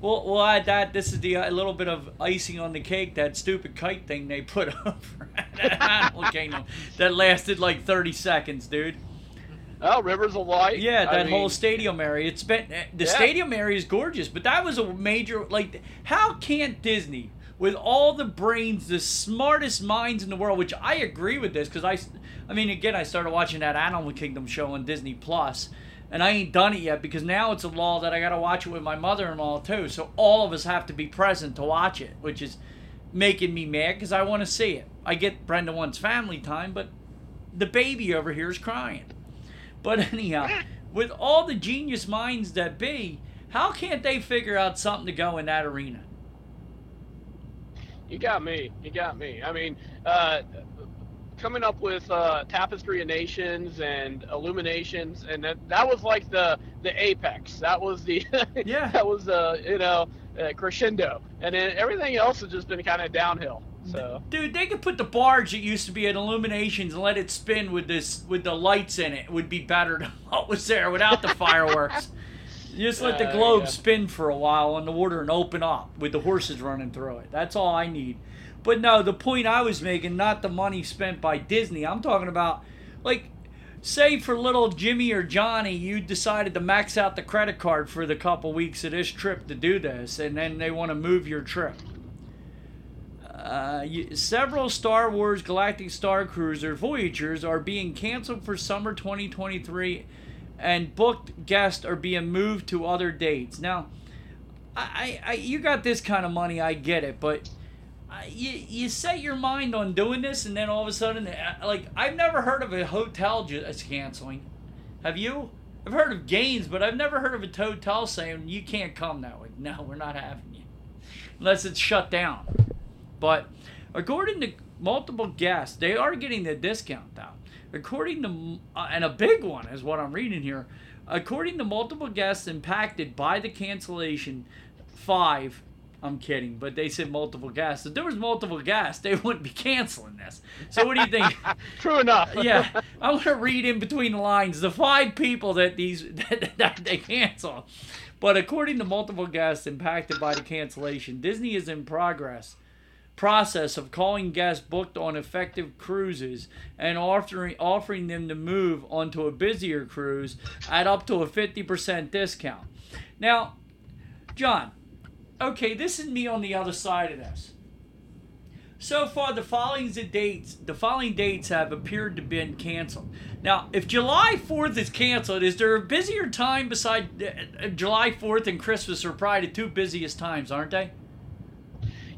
We'll, we'll add that. This is the a little bit of icing on the cake. That stupid kite thing they put up at Animal Kingdom that lasted like 30 seconds, dude.
Oh, Rivers of Light.
Yeah,
I
that whole
mean,
stadium area. It's been eh, the
Yeah.
stadium area is gorgeous, but that was a major like. How can't Disney, with all the brains, the smartest minds in the world, which I agree with this because I I mean, again, I started watching that Animal Kingdom show on Disney Plus, and I ain't done it yet because now it's a law that I got to watch it with my mother-in-law too. So all of us have to be present to watch it, which is making me mad because I want to see it. I get Brenda wants family time, but the baby over here is crying. But anyhow, with all the genius minds that be, how can't they figure out something to go in that arena?
You got me. You got me. I mean, uh, coming up with uh, Tapestry of Nations and Illuminations, and that, that was like the the apex. That was the
Yeah.
that was the you know uh, crescendo, and then everything else has just been kind of downhill. So
Dude, they could put the barge that used to be at Illuminations and let it spin with this with the lights in it. it Would be better than what was there without the fireworks. Just let the
Uh,
globe
yeah.
spin for a while on the water and open up with the horses running through it. That's all I need. But no, the point I was making, not the money spent by Disney. I'm talking about, like, say for little Jimmy or Johnny, you decided to max out the credit card for the couple weeks of this trip to do this, and then they want to move your trip. Uh, several Star Wars Galactic Star Cruiser Voyagers are being canceled for summer 2023, and booked guests are being moved to other dates. Now, I, I, you got this kind of money, I get it, but uh, you, you set your mind on doing this, and then all of a sudden, uh, like I've never heard of a hotel just canceling. Have you? I've heard of gains, but I've never heard of a hotel saying you can't come that way. No, we're not having you, unless it's shut down. But according to multiple guests, they are getting the discount though. According to, uh, and a big one is what I'm reading here. According to multiple guests impacted by the cancellation, five. I'm kidding, but they said multiple guests. If there was multiple guests, they wouldn't be canceling this. So what do you think?
true enough.
yeah, I want to read in between the lines the five people that these that, that they cancel. But according to multiple guests impacted by the cancellation, Disney is in progress process of calling guests booked on effective cruises and offering offering them to move onto a busier cruise at up to a 50% discount. Now, John, okay, this is me on the other side of this. So far, the following dates, the following dates have appeared to have been canceled. Now, if July 4th is canceled, is there a busier time beside uh, July 4th and Christmas are probably the two busiest times, aren't they?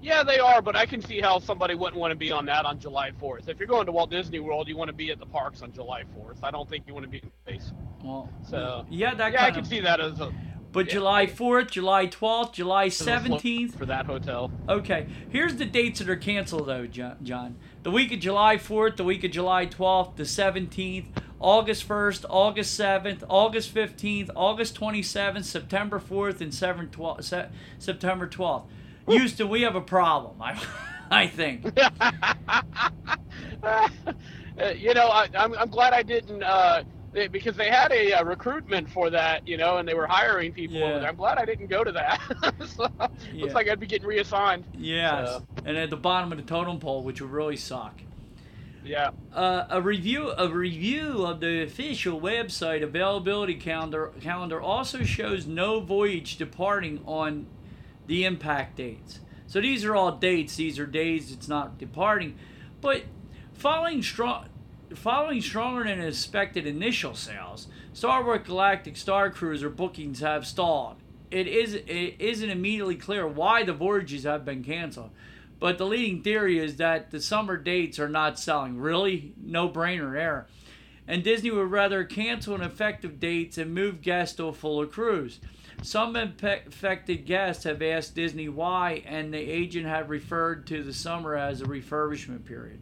Yeah, they are, but I can see how somebody wouldn't want to be on that on July 4th. If you're going to Walt Disney World, you want to be at the parks on July 4th. I don't think you want to be in space.
Well,
So
yeah, that
yeah, I can
of.
see that as a
But
yeah.
July 4th, July 12th, July
as a float
17th.
for that hotel.
Okay, here's the dates that are canceled though, John. The week of July 4th, the week of July 12th, the 17th, August 1st, August 7th, August 15th, August 27th, September 4th, and 7th, 12th, September 12th. Houston, we have a problem. I, I think.
Uh, you know, I, I'm, I'm glad I didn't, uh, they, because they had a, uh recruitment for that, you know, and they were hiring people. over
Yeah.
there. I'm glad I didn't go to that. so,
Yeah.
Looks like I'd be getting reassigned.
Yes,
So-
and at the bottom of the totem pole, which would really suck.
Yeah.
Uh, a review a review of the official website availability calendar calendar also shows no voyage departing on the impact dates. So these are all dates. These are days it's not departing, but following strong. Following stronger than expected initial sales, Star Wars Galactic Star Cruiser bookings have stalled. It is it isn't immediately clear why the voyages have been canceled, but the leading theory is that the summer dates are not selling. Really, no brainer there. And Disney would rather cancel ineffective dates and move guests to a fuller cruise. Some affected guests have asked Disney why, and the agent had referred to the summer as a refurbishment period.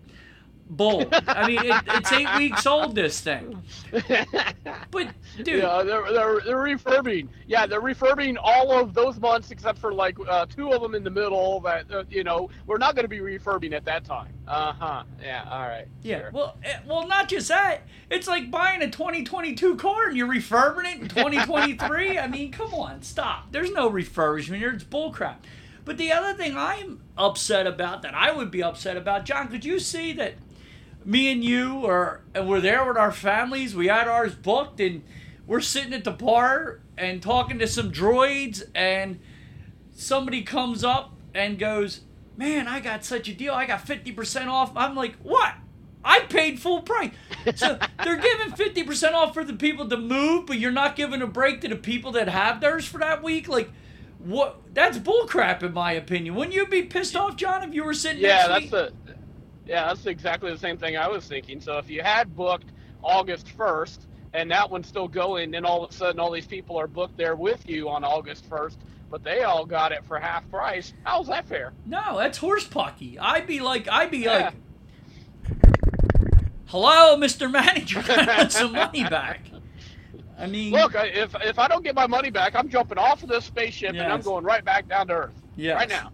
Bull. I mean, it, it's eight weeks old, this thing. But, dude,
Yeah, they're, they're, they're refurbing. Yeah, they're refurbing all of those months except for like uh, two of them in the middle that, uh, you know, we're not going to be refurbing at that time. Uh huh. Yeah, all right.
Yeah,
sure.
well, eh, well, not just that. It's like buying a 2022 car and you're refurbing it in 2023. I mean, come on, stop. There's no refurbishment here. It's bullcrap. But the other thing I'm upset about, that I would be upset about, John, could you see that me and you are and we're there with our families? We had ours booked and we're sitting at the bar and talking to some droids and somebody comes up and goes, "Man, I got such a deal. I got 50% off." I'm like, "What? I paid full price." So they're giving 50% off for the people to move, but you're not giving a break to the people that have theirs for that week. Like, what? That's bullcrap, in my opinion. Wouldn't you be pissed off, John, if you were sitting
yeah, that's
week?
the. Yeah, that's exactly the same thing I was thinking. So if you had booked August 1st and that one's still going, then all of a sudden all these people are booked there with you on August 1st, but they all got it for half price. How's that fair?
No, that's horse pucky. I'd be like, I'd be
Yeah.
like, "Hello, Mr. Manager, I want some money back." I mean,
Look, if if I don't get my money back, I'm jumping off of this spaceship and I'm going right back down to Earth.
Yes.
Right now.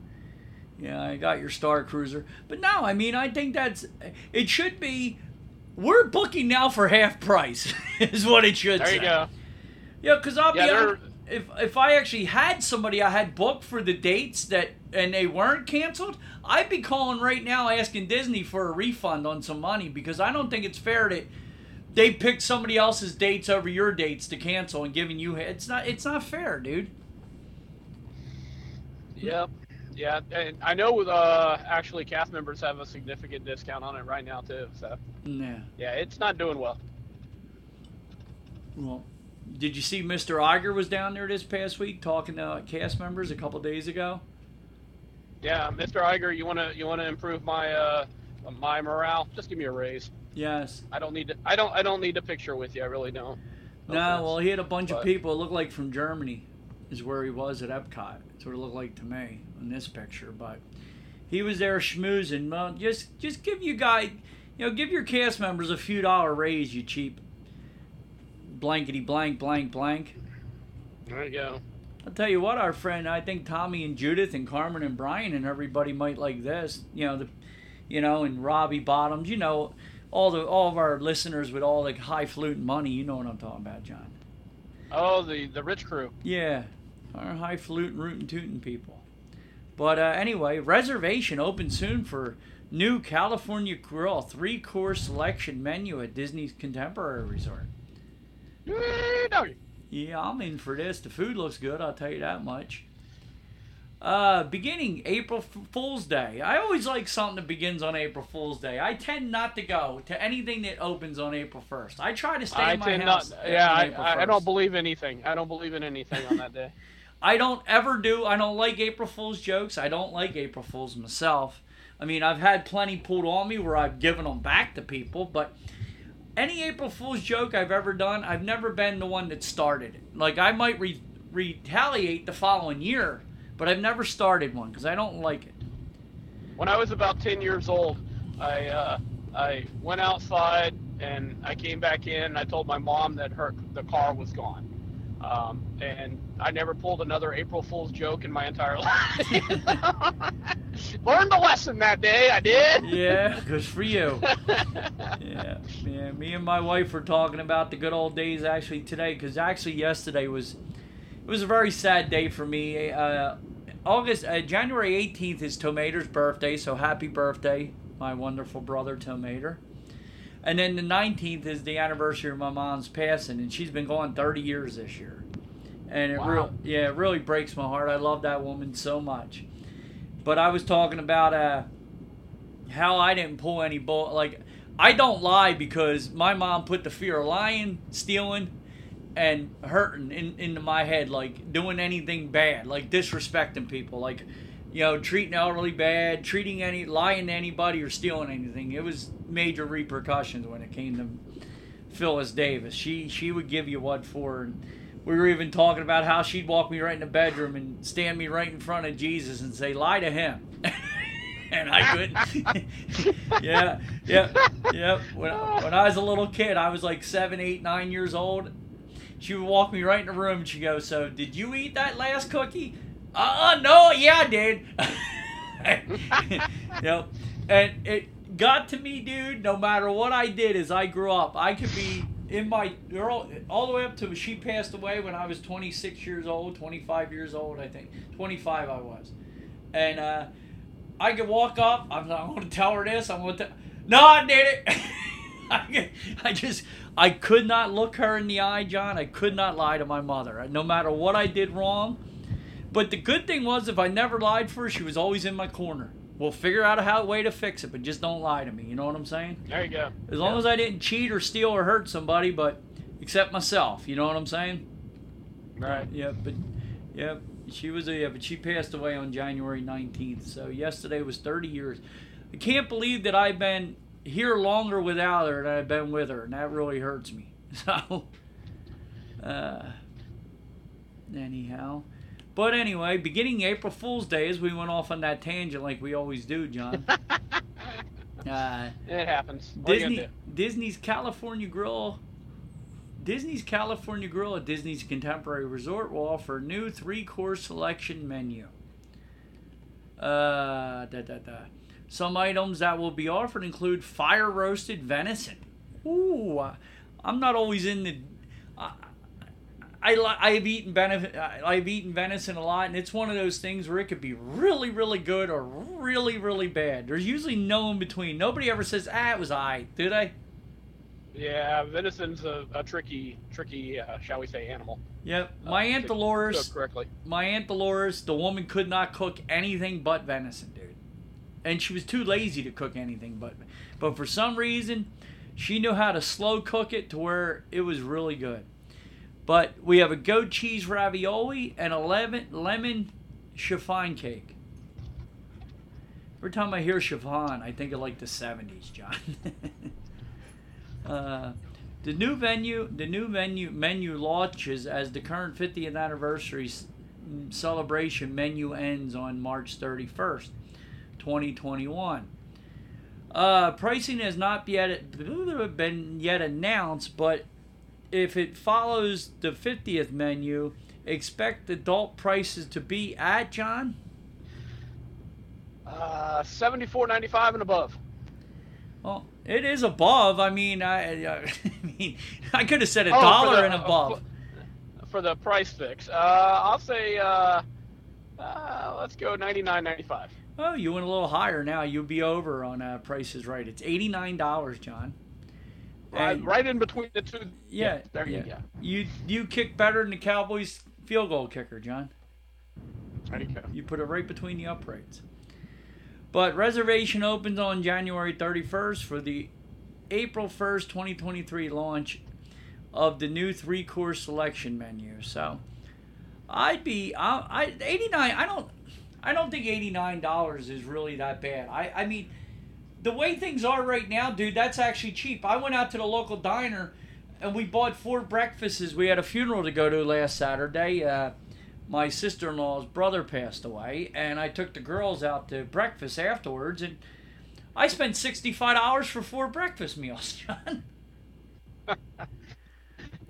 Yeah, I got your Star Cruiser. But no, I mean, I think that's it should be we're booking now for half price is what it should
There
say.
you go.
Yeah, cuz I'll
Yeah,
be honest, if if I actually had somebody I had booked for the dates that and they weren't canceled, I'd be calling right now asking Disney for a refund on some money because I don't think it's fair that they picked somebody else's dates over your dates to cancel and giving you it's not it's not fair, dude.
Yep. Yeah, and I know uh, actually cast members have a significant discount on it right now too. So
Yeah.
yeah, it's not doing well.
Well, did you see Mr. Iger was down there this past week talking to cast members a couple days ago?
Yeah, Mr. Iger, you wanna you wanna improve my uh my morale? Just give me a raise.
Yes.
I don't need to. I don't. I don't need a picture with you. I really don't.
No, well, he had a bunch of people. It looked like from Germany, is where he was at Epcot. That's what it looked like to me in this picture. But he was there schmoozing. Well, just just give you guys, you know, give your cast members a few dollar raise, you cheap blankety blank blank blank.
There you go.
I'll tell you what, our friend, I think Tommy and Judith and Carmen and Brian and everybody might like this. You know, the, you know, and Robbie Bottoms. You know, all the all of our listeners with all the high fluting money. You know what I'm talking about, John.
Oh, the the rich crew.
Yeah, our high fluting, rootin' tootin' people. But uh, anyway, reservation open soon for new California Grill three course selection menu at Disney's Contemporary Resort. Yeah, I'm in for this. The food looks good, I'll tell you that much. Uh, beginning April F- Fool's Day. I always like something that begins on April Fool's Day. I tend not to go to anything that opens on April 1st. I try to stay
I
in my house.
not. Yeah,
on
I,
April
I, I don't believe anything. I don't believe in anything on that day.
I don't ever do. I don't like April Fool's jokes. I don't like April Fool's myself. I mean, I've had plenty pulled on me where I've given them back to people, but any April Fool's joke I've ever done, I've never been the one that started it. Like I might re- retaliate the following year, but I've never started one because I don't like it.
When I was about 10 years old, I uh, I went outside and I came back in. I told my mom that her the car was gone. Um, and I never pulled another April Fool's joke in my entire life. Learned the lesson that day. I did.
Yeah, good for you. yeah, yeah. Me and my wife were talking about the good old days actually today, because actually yesterday was it was a very sad day for me. Uh, August, uh, January 18th is Tomater's birthday, so happy birthday, my wonderful brother Tomater. And then the 19th is the anniversary of my mom's passing, and she's been gone 30 years this year. And it
Wow.
real, yeah, it really breaks my heart. I love that woman so much. But I was talking about uh, how I didn't pull any bull. Like, I don't lie because my mom put the fear of lying, stealing, and hurting in, into my head, like doing anything bad, like disrespecting people, like you know, treating elderly bad, treating any, lying to anybody, or stealing anything. It was major repercussions when it came to Phyllis Davis. She she would give you what for. And we were even talking about how she'd walk me right in the bedroom and stand me right in front of Jesus and say, "Lie to him." and I couldn't. yeah, yeah, yeah. When, when I was a little kid, I was like seven, eight, nine years old. She would walk me right in the room and she goes, "So did you eat that last cookie?" Uh, uh no, yeah, I did. yep. And it got to me, dude. No matter what I did as I grew up, I could be in my all, all the way up to she passed away when I was 26 years old, 25 years old, I think. 25 I was. And uh, I could walk up. I'm, I'm going to tell her this. I'm going to. No, I did it. I, I just I could not look her in the eye, John. I could not lie to my mother, no matter what I did wrong. But the good thing was, if I never lied for her, she was always in my corner. We'll figure out a how way to fix it, but just don't lie to me. You know what I'm saying?
There you go.
As long as I didn't cheat or steal or hurt somebody, but except myself. You know what I'm saying?
Right.
Yeah, but yeah, she was a yeah, but she passed away on January 19th. So yesterday was 30 years. I can't believe that I've been here longer without her than I've been with her, and that really hurts me. So, uh, anyhow. But anyway, beginning April Fool's Day, as we went off on that tangent like we always do, John. uh,
It happens. What
Disney Disney's California Grill Disney's California Grill at Disney's Contemporary Resort will offer a new three-course selection menu. Uh, da, da, da. Some items that will be offered include fire roasted venison. Ooh, I- I'm not always in the. I, I li- I've eaten benef- I've eaten venison a lot, and it's one of those things where it could be really, really good or really, really bad. There's usually no in between. Nobody ever says, "Ah, it was I," do they?
Yeah, venison's a, a tricky, tricky, uh, shall we say, animal.
Yep. My
Uh,
aunt Dolores,
correctly.
my aunt Dolores, the woman could not cook anything but venison, dude. And she was too lazy to cook anything but. But for some reason, she knew how to slow cook it to where it was really good. But we have a goat cheese ravioli and a lemon lemon chiffon cake. Every time I hear chiffon, I think of like the '70s, John. uh, the new venue, the new venue menu launches as the current 50th anniversary celebration menu ends on March 31st, 2021. Uh, pricing has not yet been yet announced, but if it follows the 50th menu, expect adult prices to be at John.
Uh, seventy-four ninety-five and above.
Well, it is above. I mean, I, I mean, I could have said a
Oh,
dollar
the-
and
uh,
above.
For the price fix, uh, I'll say, uh, uh, let's go ninety-nine ninety-five.
Oh, you went a little higher now. You'll be over on uh, prices right. It's eighty nine dollars, John.
Right,
And-
right in between the two.
Yeah,
there
yeah.
you go.
You you kick better than the Cowboys field goal kicker, John.
There you go.
You put it right between the uprights. But reservation opens on January 31st for the April 1st, 2023 launch of the new three course selection menu. So I'd be I, I 89. I don't I don't think 89 dollars is really that bad. I I mean, the way things are right now, dude, that's actually cheap. I went out to the local diner and we bought four breakfasts. We had a funeral to go to last Saturday. Uh, my sister-in-law's brother passed away, and I took the girls out to breakfast afterwards, and I spent sixty-five dollars for four breakfast meals, John.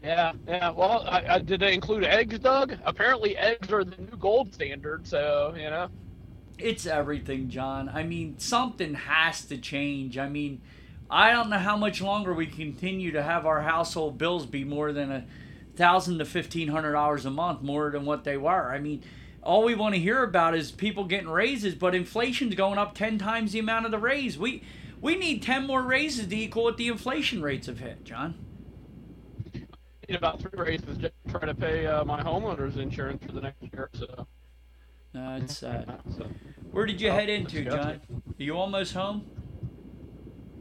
yeah, yeah. Well, I, I, did they include eggs, Doug? Apparently, eggs are the new gold standard. So you know,
it's everything, John. I mean, something has to change. I mean I don't know how much longer we continue to have our household bills be more than a thousand to fifteen hundred dollars a month more than what they were. I mean, all we want to hear about is people getting raises, but inflation's going up ten times the amount of the raise. We we need ten more raises to equal what the inflation rates have hit, John.
Need about three raises just trying to pay uh, my homeowner's insurance for the next year. So.
That's uh, Where did you head into, John? Are you almost home?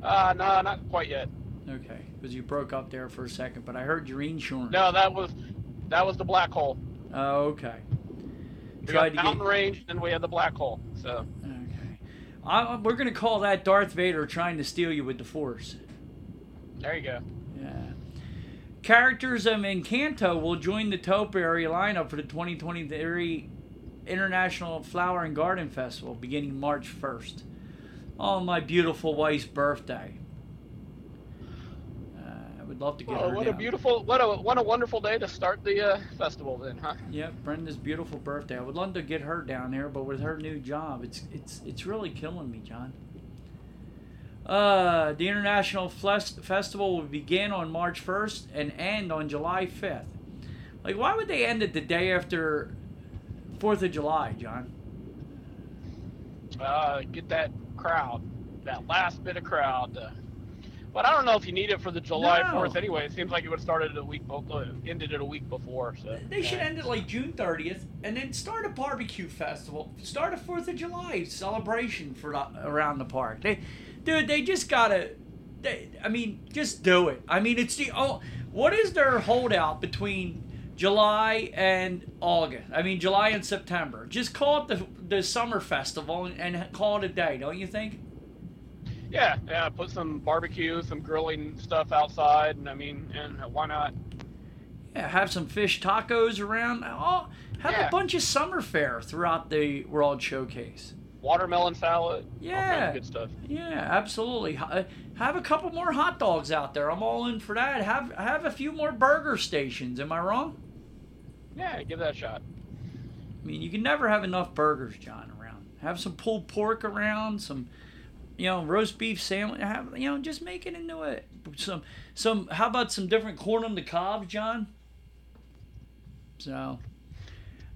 Uh, no, not quite yet.
Okay, because you broke up there for a second, but I heard your insurance.
No, that was that was the black hole.
Oh, okay.
We Tried got mountain get... range, and we had the black hole. So.
Okay. I, we're gonna call that Darth Vader trying to steal you with the Force.
There you go.
Yeah. Characters of Encanto will join the Topiary lineup for the 2023 International Flower and Garden Festival beginning March 1st on my beautiful wife's birthday. Uh, I would love to get oh, her.
What
down.
a beautiful, what a what a wonderful day to start the uh, festival, then, huh?
Yeah, Brenda's beautiful birthday. I would love to get her down there, but with her new job, it's it's it's really killing me, John. Uh, the International Fest- Festival will begin on March 1st and end on July 5th. Like, why would they end it the day after 4th of July, John?
Uh, get that crowd, that last bit of crowd. Uh, but I don't know if you need it for the July no. 4th anyway. It seems like it would have started a week, uh, ended it a week before. So
they should end it like June 30th, and then start a barbecue festival. Start a Fourth of July celebration for the, around the park. They, dude, they just gotta. They, I mean, just do it. I mean, it's the oh, what is their holdout between July and August. I mean, July and September. Just call it the the summer festival and, and call it a day, don't you think?
Yeah, yeah. Put some barbecue, some grilling stuff outside, and I mean, and why not?
Yeah, have some fish tacos around. Oh, have yeah. a bunch of summer fare throughout the World Showcase.
Watermelon salad.
Yeah.
good stuff.
Yeah, absolutely. Uh, have a couple more hot dogs out there. I'm all in for that. Have have a few more burger stations. Am I wrong?
Yeah, give that a shot.
I mean, you can never have enough burgers, John, around. Have some pulled pork around, some, you know, roast beef sandwich. Have you know, just make it into it. some some. How about some different corn on the cob, John? So,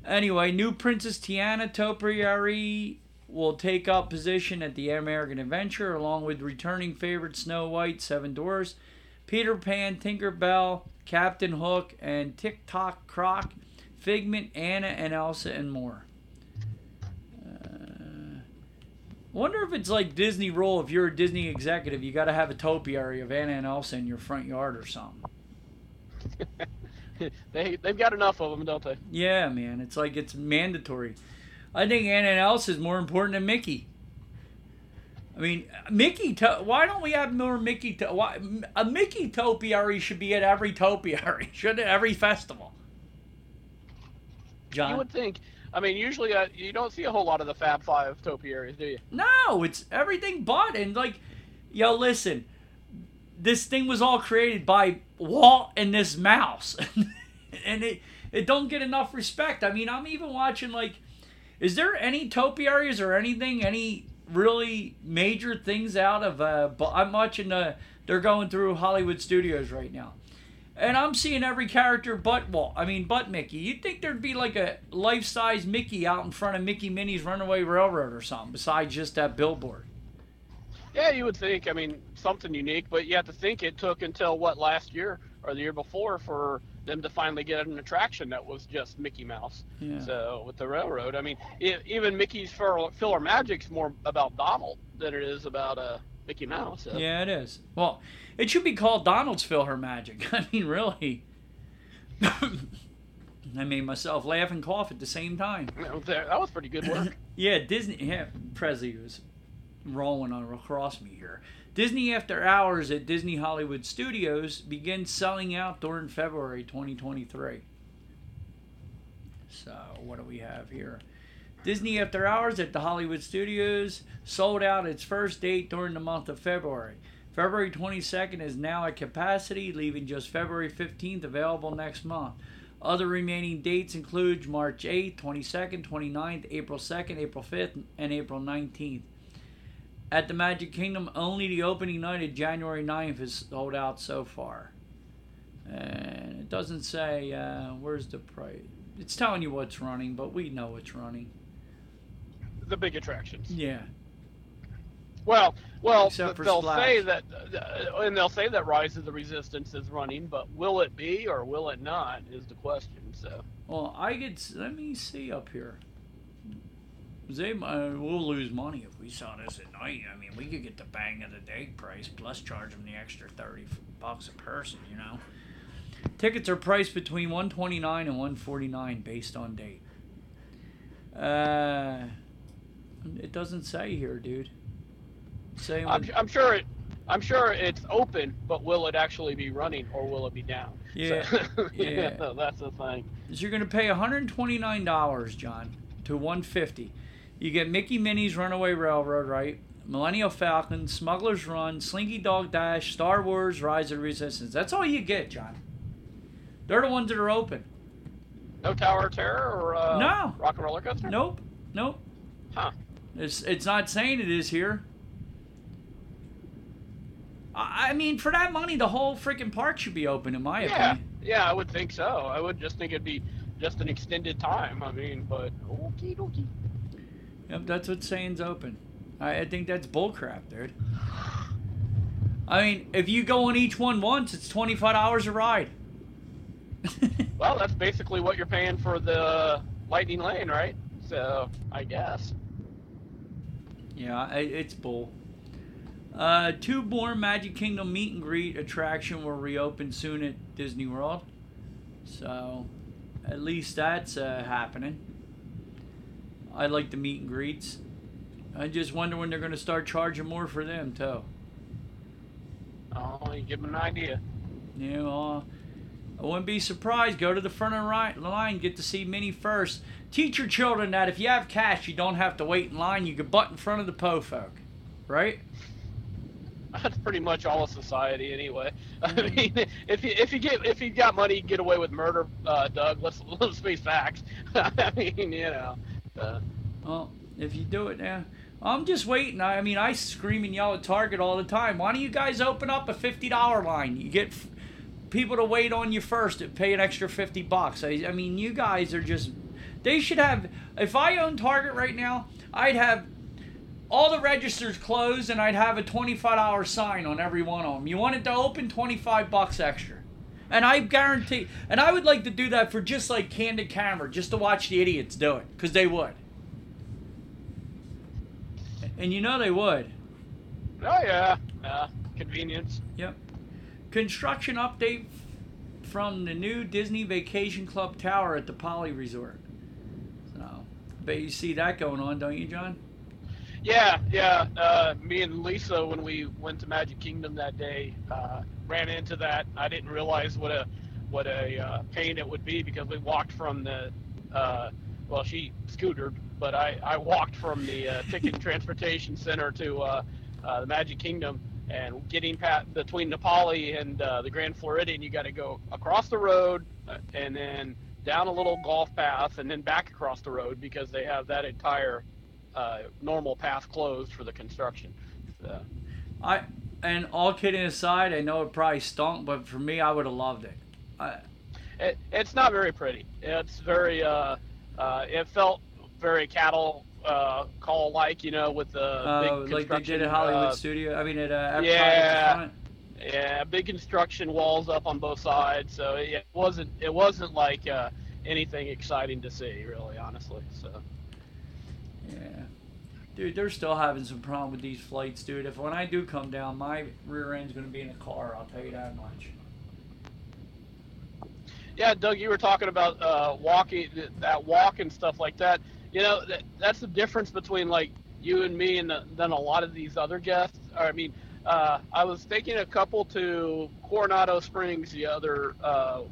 anyway, new Princess Tiana Topiary will take up position at the American Adventure, along with returning favorite Snow White, Seven Dwarfs, Peter Pan, Tinker Bell, Captain Hook, and Tick Tock Croc Figment, Anna and Elsa, and more. Uh, wonder if it's like Disney rule. If you're a Disney executive, you got to have a topiary of Anna and Elsa in your front yard or something.
they they've got enough of them, don't they?
Yeah, man. It's like it's mandatory. I think Anna and Elsa is more important than Mickey. I mean, Mickey. To- why don't we have more Mickey? To- why, a Mickey topiary should be at every topiary. Should at every festival.
John? You would think. I mean, usually uh, you don't see a whole lot of the Fab Five topiaries, do you?
No, it's everything but. And like, yo, listen, this thing was all created by Walt and this mouse, and it it don't get enough respect. I mean, I'm even watching like, is there any topiaries or anything, any really major things out of? Uh, I'm watching the. They're going through Hollywood Studios right now and I'm seeing every character but well, I mean, but Mickey. You'd think there'd be like a life-size Mickey out in front of Mickey Minnie's Runaway Railroad or something, besides just that billboard.
Yeah, you would think. I mean, something unique, but you have to think it took until what last year or the year before for them to finally get an attraction that was just Mickey Mouse. Yeah. So with the railroad, I mean, it, even Mickey's PhilharMagic's more about Donald than it is about uh, Mickey Mouse. So.
Yeah, it is. Well, it should be called Donald's Her Magic. I mean, really. I made myself laugh and cough at the same time.
That was pretty good work.
yeah, Disney. Yeah, Presley was rolling on across me here. Disney After Hours at Disney Hollywood Studios begins selling out during February 2023. So, what do we have here? Disney After Hours at the Hollywood Studios sold out its first date during the month of February. February 22nd is now at capacity, leaving just February 15th available next month. Other remaining dates include March 8th, 22nd, 29th, April 2nd, April 5th, and April 19th. At the Magic Kingdom, only the opening night of January 9th is sold out so far. And it doesn't say uh, where's the price. It's telling you what's running, but we know it's running.
The big attractions.
Yeah.
Well, well,
Except
they'll say that, uh, and they'll say that Rise of the Resistance is running, but will it be or will it not is the question. So,
Well, I could. Let me see up here. They, uh, we'll lose money if we saw this at night. I mean, we could get the bang of the day price plus charge them the extra thirty bucks a person. You know, tickets are priced between one twenty nine and one forty nine based on date. Uh, it doesn't say here, dude. Say
I'm, I'm sure it. I'm sure it's open, but will it actually be running or will it be down?
Yeah,
So,
yeah.
that's the thing.
is you're going to pay $129, John, to 150. You get Mickey Minnie's Runaway Railroad, right? Millennial Falcon, Smuggler's Run, Slinky Dog Dash, Star Wars, Rise of the Resistance. That's all you get, John. They're the ones that are open.
No Tower of Terror or uh,
No.
Rock and Roller Coaster?
Nope, nope.
Huh.
It's it's not saying it is here. I I mean, for that money, the whole freaking park should be open, in my
Yeah,
opinion.
yeah, I would think so. I would just think it'd be just an extended time. I mean, but okie dokie.
Yep, that's what saying's open. I, I think that's bullcrap, dude. I mean, if you go on each one once, it's twenty five dollars a ride.
Well, that's basically what you're paying for the Lightning Lane, right? So I guess.
Yeah, it's bull. Uh, two more Magic Kingdom meet and greet attraction will reopen soon at Disney World. So, at least that's uh, happening. I like the meet and greets. I just wonder when they're going to start charging more for them too.
Oh, you give them an idea.
You know, uh, I wouldn't be surprised. Go to the front of the line, get to see Minnie first. Teach your children that if you have cash, you don't have to wait in line. You can butt in front of the po folk, right?
That's pretty much all of society anyway. I mean, if you if you get if you got money, you get away with murder, uh, Doug. Let's let's face facts. I mean, you know. Uh,
Well, if you do it now, I'm just waiting. I mean, I scream and yell at Target all the time. Why don't you guys open up a fifty dollar line? You get f- people to wait on you first and pay an extra fifty bucks. I, I mean, you guys are just. They should have. If I owned Target right now, I'd have all the registers closed and I'd have a twenty-five dollar sign on every one of them. You want it to open, twenty-five bucks extra. And I guarantee, and I would like to do that for just like candid camera, just to watch the idiots do it, because they would. And you know they would.
oh yeah, yeah. Convenience.
Yep. Construction update from the new Disney Vacation Club Tower at the Poly Resort. Bet you see that going on, don't you, John?
Yeah, yeah. Uh, me and Lisa, when we went to Magic Kingdom that day, uh, ran into that. I didn't realize what a what a uh, pain it would be because we walked from the uh, well, she scootered, but I, I walked from the uh, ticket transportation center to uh, uh, the Magic Kingdom, and getting pat between the Poly and uh, the Grand Floridian, you got to go across the road and then down a little golf path and then back across the road because they have that entire uh, normal path closed for the construction. So,
I and all kidding aside, I know it probably stunk, but for me, I would have loved it. I,
it, it's not very pretty. It's very. Uh, uh, it felt very cattle uh, call like, you know, with the
uh,
big
like they did at Hollywood
uh,
Studio. I mean, at uh, Epcot
yeah.
At the front.
Yeah, big construction walls up on both sides. So it, wasn't. It wasn't like uh, anything exciting to see, really, honestly. So.
Yeah. Dude, they're still having some problem with these flights, dude. If when I do come down, my rear end's gonna be in a car. I'll tell you that much.
yeah, Doug, you were talking about uh, walking, that walk and stuff like that. You know, that, that's the difference between like you and me and the, then a lot of these other guests. I mean, uh, I was taking a couple to Coronado Springs the other, uh,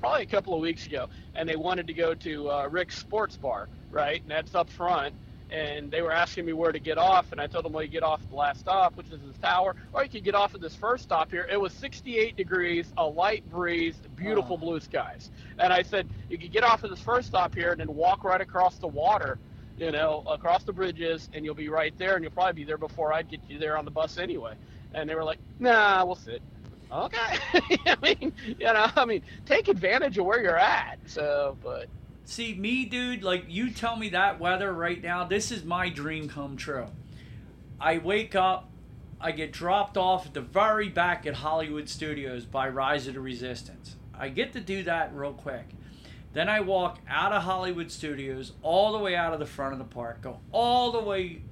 probably a couple of weeks ago, and they wanted to go to uh, Rix Sports Bar, right? And that's up front and they were asking me where to get off, and I told them, well, you get off at the last stop, which is this tower, or you could get off at this first stop here. It was 68 degrees, a light breeze, beautiful oh. blue skies. And I said, you could get off at this first stop here and then walk right across the water, you know, across the bridges, and you'll be right there, and you'll probably be there before I'd get you there on the bus anyway. And they were like, nah, we'll sit. Okay. I mean, you know, I mean, take advantage of where you're at. So, but
See, me, dude, like you tell me that weather right now, this is my dream come true. I wake up, I get dropped off at the very back at Hollywood Studios by Rise of the Resistance. I get to do that real quick. Then I walk out of Hollywood Studios, all the way out of the front of the park, go all the way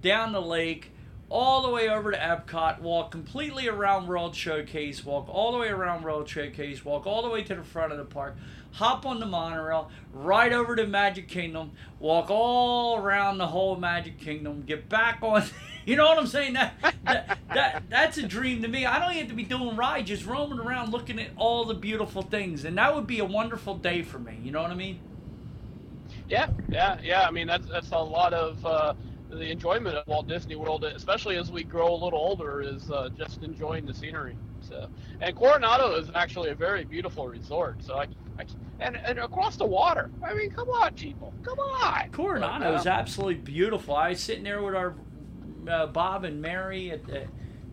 down the lake, all the way over to Epcot, walk completely around World Showcase, walk all the way around World Showcase, walk all the way to the front of the park, hop on the monorail, right over to Magic Kingdom, walk all around the whole Magic Kingdom, get back on. You know what I'm saying? That, that, that that's a dream to me. I don't have to be doing rides, just roaming around looking at all the beautiful things, and that would be a wonderful day for me. You know what I mean?
Yeah, yeah, yeah. I mean that's that's a lot of. Uh, the enjoyment of Walt Disney World, especially as we grow a little older, is uh, just enjoying the scenery. So, and Coronado is actually a very beautiful resort. So I, I and and across the water. I mean, come on, people, come on.
Coronado is absolutely beautiful. I was sitting there with our uh, Bob and Mary at the,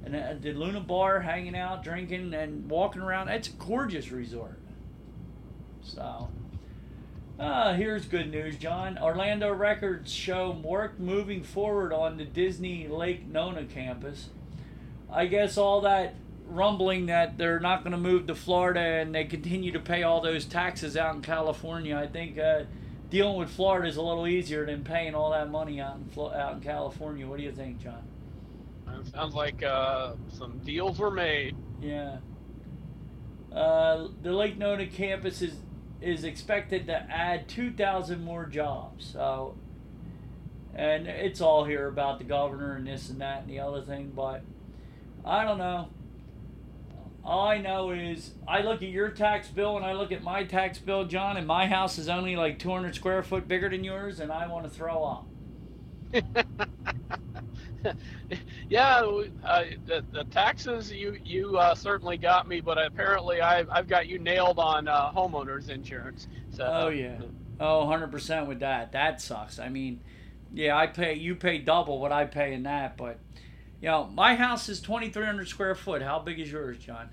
at the Laguna Bar, hanging out, drinking, and walking around. It's a gorgeous resort. So. Uh, here's good news, John. Orlando Records show work moving forward on the Disney Lake Nona campus. I guess all that rumbling that they're not going to move to Florida and they continue to pay all those taxes out in California. I think uh, dealing with Florida is a little easier than paying all that money out in out in California. What do you think, John?
sounds like uh, some deals were made.
Yeah. Uh, the Lake Nona campus is is expected to add 2,000 more jobs. So, and it's all here about the governor and this and that and the other thing, but I don't know. All I know is I look at your tax bill and I look at my tax bill, John, and my house is only like 200 square foot bigger than yours, and I want to throw up.
yeah, uh, the, the taxes you you uh, certainly got me, but apparently I've I've got you nailed on uh, homeowners insurance. So.
Oh yeah. Oh, 100% with that. That sucks. I mean, yeah, I pay you pay double what I pay in that, but you know, my house is 2,300 square foot. How big is yours, John?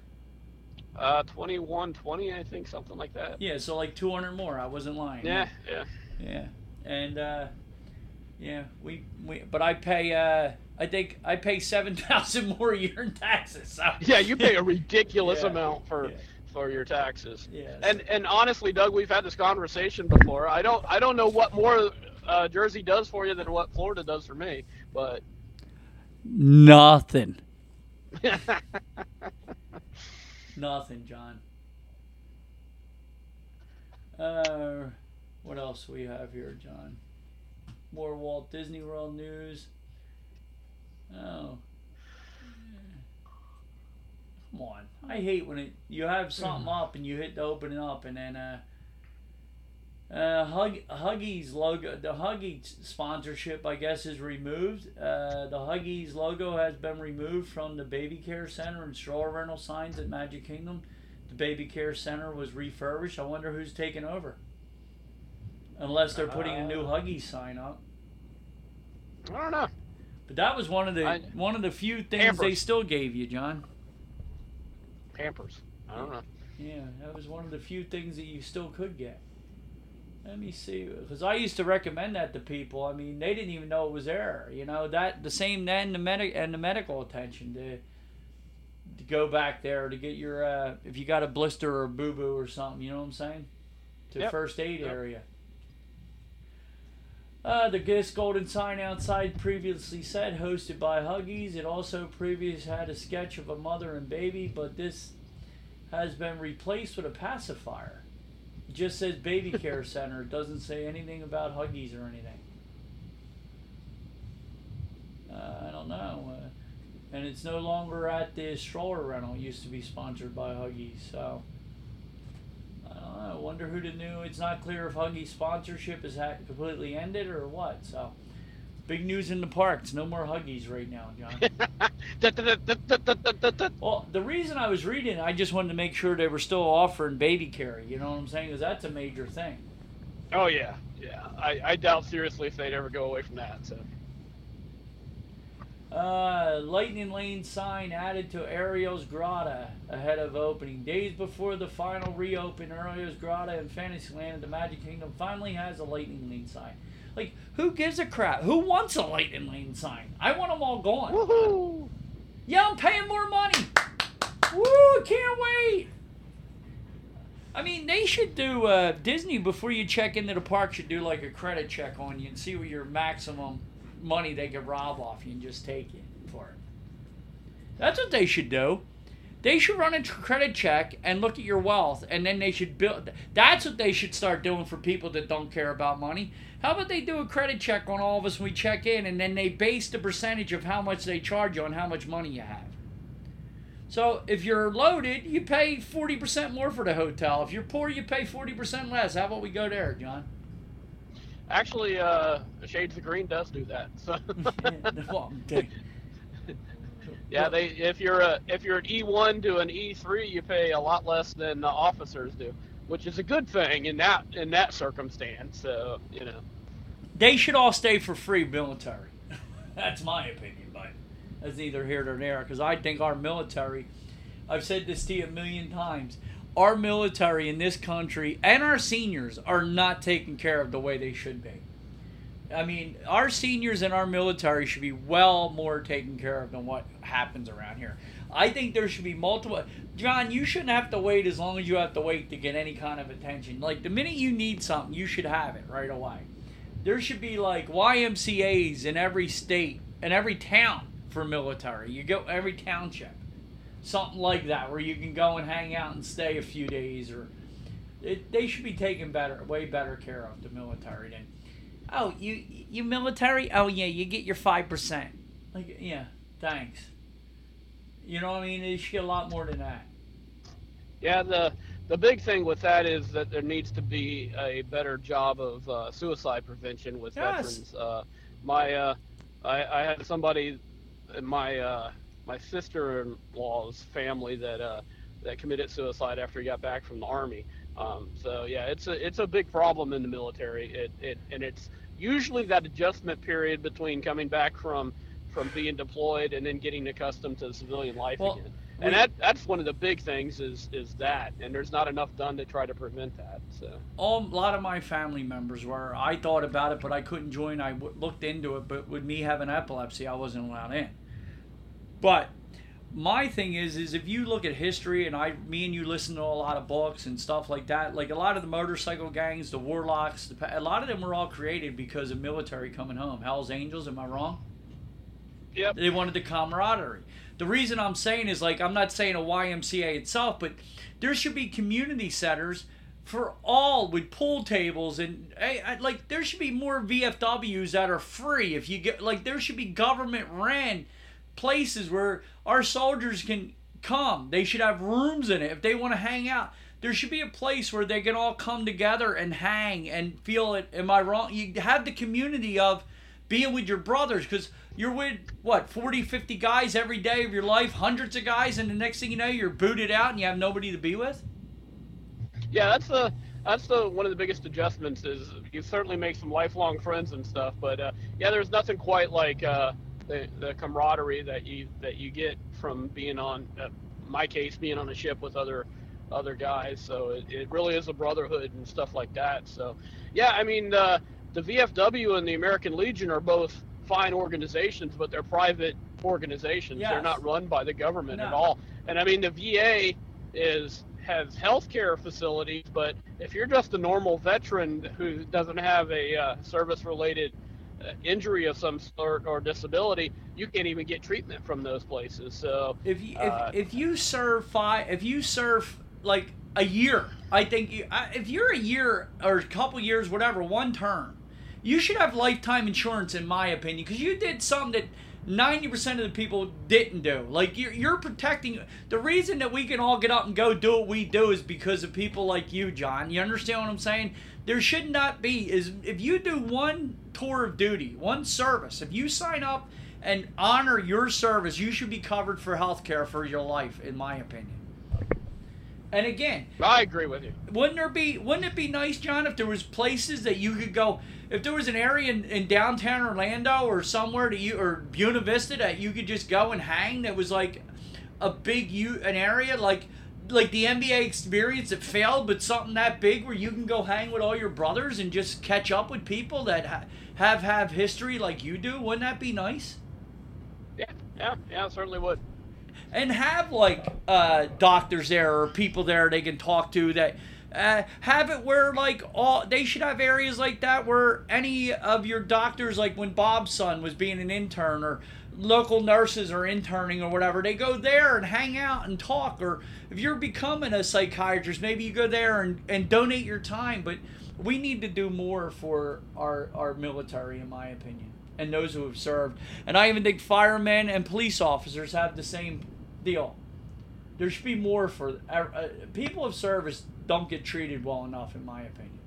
Uh, 2120, I think, something like that.
Yeah, so like 200 more. I wasn't lying.
Yeah, yeah.
Yeah. And, uh, yeah, we, we, but I pay, uh, I think I pay 7,000 more a year in taxes. So.
Yeah, you pay a ridiculous yeah, amount for, yeah. for your taxes.
Yeah.
And, and honestly, Doug, we've had this conversation before. I don't, I don't know what more, uh, Jersey does for you than what Florida does for me, but
Nothing. Nothing, John. Uh, what else we have here, John? More Walt Disney World news. Oh. Come on. I hate when it you have something up and you hit the open it up and then uh uh, Hug, Huggies logo, the Huggies sponsorship, I guess, is removed. Uh, the Huggies logo has been removed from the Baby Care Center and stroller rental signs at Magic Kingdom. The Baby Care Center was refurbished. I wonder who's taking over. Unless they're putting a new uh, Huggies sign up.
I don't know.
But that was one of the I, one of the few things Pampers. they still gave you, John.
Pampers. I don't know.
Yeah, that was one of the few things that you still could get. Let me see, because I used to recommend that to people. I mean, they didn't even know it was there. You know that the same then the medic and the medical attention to to go back there to get your uh, if you got a blister or a boo boo or something. You know what I'm saying? To yep. first aid yep. area. Uh, the Guess Golden Sign outside previously said hosted by Huggies. It also previously had a sketch of a mother and baby, but this has been replaced with a pacifier. It just says baby care center. It doesn't say anything about Huggies or anything. Uh, I don't know. Uh, and it's no longer at the stroller rental. It used to be sponsored by Huggies. So I don't know. I wonder who the new. It's not clear if Huggies sponsorship is ha- completely ended or what. So big news in the parks. No more Huggies right now, John. well, the reason I was reading, I just wanted to make sure they were still offering baby carry. You know what I'm saying? Because that's a major thing.
Oh yeah, yeah. I, I doubt seriously if they'd ever go away from that. So.
Uh, Lightning Lane sign added to Ariel's Grotto ahead of opening. Days before the final reopen, Ariel's Grotto in Fantasyland at the Magic Kingdom finally has a Lightning Lane sign. Like, who gives a crap? Who wants a Lightning Lane sign? I want them all gone.
Woohoo!
Yeah, I'm paying more money. Woo! Can't wait. I mean, they should do uh, Disney before you check into the park. Should do like a credit check on you and see what your maximum money they could rob off you and just take it for it. That's what they should do. They should run a credit check and look at your wealth, and then they should build. That's what they should start doing for people that don't care about money. How about they do a credit check on all of us when we check in, and then they base the percentage of how much they charge you on how much money you have. So if you're loaded, you pay 40% more for the hotel. If you're poor, you pay 40% less. How about we go there, John?
Actually, uh, Shades of Green does do that. So.
well,
yeah, they if you're a if you're an E1 to an E3, you pay a lot less than the officers do, which is a good thing in that in that circumstance. So you know,
they should all stay for free military. That's my opinion, but that's neither here nor there. Because I think our military, I've said this to you a million times, our military in this country and our seniors are not taken care of the way they should be. I mean, our seniors and our military should be well more taken care of than what happens around here. I think there should be multiple. John, you shouldn't have to wait as long as you have to wait to get any kind of attention. Like, the minute you need something, you should have it right away. There should be like YMCAs in every state and every town for military. You go every township something like that where you can go and hang out and stay a few days or it, they should be taken better way better care of the military than oh you you military? Oh yeah you get your five percent. Like yeah thanks. You know what i mean? They should get a lot more than that.
Yeah the the big thing with that is that there needs to be a better job of uh, suicide prevention with
Yes.
veterans. Uh, my uh, I, I had somebody in my uh, my sister-in-law's family that uh, that committed suicide after he got back from the army. Um, so yeah, it's a it's a big problem in the military. It, it and it's usually that adjustment period between coming back from from being deployed and then getting accustomed to civilian life
Well,
again. And
we-
that that's one of the big things is is that, and there's not enough done to try to prevent that. So
all a lot of my family members were i thought about it but i couldn't join i w- looked into it but with me having epilepsy i wasn't allowed in but my thing is is if you look at history and i me and you listen to a lot of books and stuff like that like a lot of the motorcycle gangs the warlocks the, a lot of them were all created because of military coming home hell's angels am i wrong
yep.
they wanted the camaraderie. The reason I'm saying is like I'm not saying a YMCA itself, but there should be community centers for all with pool tables and eh, I- like there should be more VFWs that are free. If you get like there should be government ran places where our soldiers can come. They should have rooms in it if they want to hang out. There should be a place where they can all come together and hang and feel it. Am I wrong? You have the community of being with your brothers because you're with what 40 50 guys every day of your life hundreds of guys and the next thing you know you're booted out and you have nobody to be with
Yeah, that's the that's the one of the biggest adjustments is you certainly make some lifelong friends and stuff, but uh, yeah, there's nothing quite like uh, the the camaraderie that you that you get from being on uh, my case being on a ship with other other guys. So it, it really is a brotherhood and stuff like that. So yeah, I mean uh, the VFW and the American Legion are both fine organizations, but they're private organizations. They're not run by the government at all. And I mean the VA is has healthcare facilities, but if you're just a normal veteran who doesn't have a uh, service-related uh, injury of some sort or disability, you can't even get treatment from those places. So
if you
Uh,
if, if you serve five if you serve like a year. I think you, if you're a year or a couple years, whatever, one term, you should have lifetime insurance, in my opinion, because you did something that. 90% of the people didn't do. Like, you're, you're protecting. The reason that we can all get up and go do what we do is because of people like you, John. You understand what I'm saying? There should not be, is if you do one tour of duty, one service, if you sign up and honor your service, you should be covered for health care for your life, in my opinion. And again,
I agree with you.
wouldn't there be wouldn't it be nice john if there was places that you could go if there was an area in, in downtown orlando or somewhere that you or buena vista that you could just go and hang that was like a big you an area like like the nba experience that failed but something that big where you can go hang with all your brothers and just catch up with people that ha- have have history like you do wouldn't that be nice
Yeah, yeah, yeah, certainly would.
and have like uh, doctors there or people there they can talk to that uh, have it where like all they should have areas like that where any of your doctors like when bob's son was being an intern or local nurses are interning or whatever they go there and hang out and talk or if you're becoming a psychiatrist maybe you go there and, and donate your time but we need to do more for our, our military in my opinion and those who have served and i even think firemen and police officers have the same deal there should be more for uh, uh, people of service don't get treated well enough in my opinion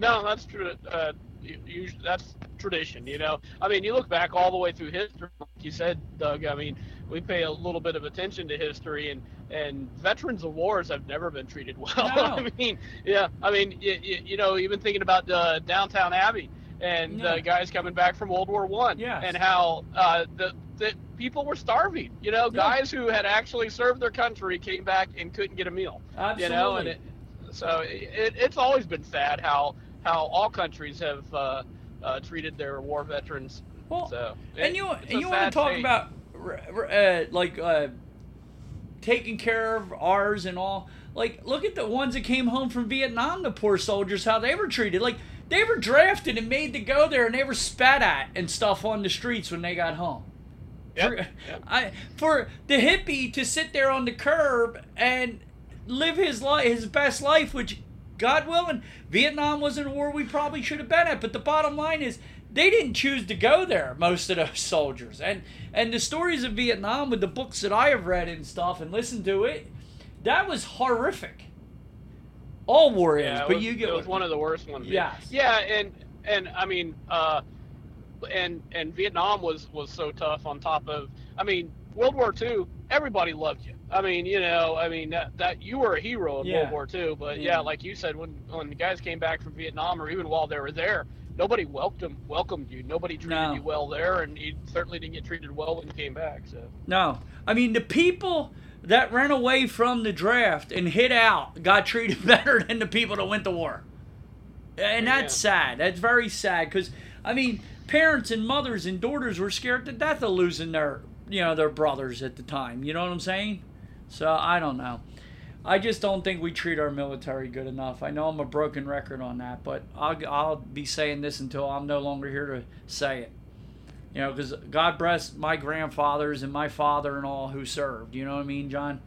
No, that's true. Uh, you, you, that's tradition, you know. I mean, you look back all the way through history, like you said, Doug. I mean, we pay a little bit of attention to history, and and veterans of wars have never been treated well.
No.
I mean, yeah, I mean, you, you know, even thinking about uh, Downton Abbey and
Yeah.
the guys coming back from World War One,
Yes.
and how uh, the the people were starving. You know,
Yeah.
guys who had actually served their country came back and couldn't get a meal
absolutely
you know and it, so it, it's always been sad how how all countries have uh, uh, treated their war veterans
well,
so
and you and you want to talk
fate.
about uh, like uh, taking care of ours and all like look at the ones that came home from vietnam the poor soldiers how they were treated like they were drafted and made to go there and they were spat at and stuff on the streets when they got home
Yep,
for,
yep.
I, for the hippie to sit there on the curb and live his life, his best life, which, God willing, Vietnam wasn't a war we probably should have been at. But the bottom line is, they didn't choose to go there. Most of those soldiers, and and the stories of Vietnam with the books that I have read and stuff and listened to it, that was horrific. All war is,
yeah,
but
was,
you get
it was one of the worst ones
yeah
yeah and and i mean uh and and vietnam was was so tough on top of i mean world war ii everybody loved you i mean you know i mean that, that you were a hero in
Yeah.
world war ii but
Yeah.
yeah. like you said when when the guys came back from vietnam or even while they were there nobody welcomed welcomed you nobody treated
No.
you well there and you certainly didn't get treated well when you came back so
No. I mean, the people that ran away from the draft and hit out got treated better than the people that went to war. And that's sad. That's very sad because, I mean, parents and mothers and daughters were scared to death of losing their, you know, their brothers at the time. You know what I'm saying? So I don't know. I just don't think we treat our military good enough. I know I'm a broken record on that, but I'll, I'll be saying this until I'm no longer here to say it. You know, because God bless my grandfathers and my father and all who served. You know what I mean, John?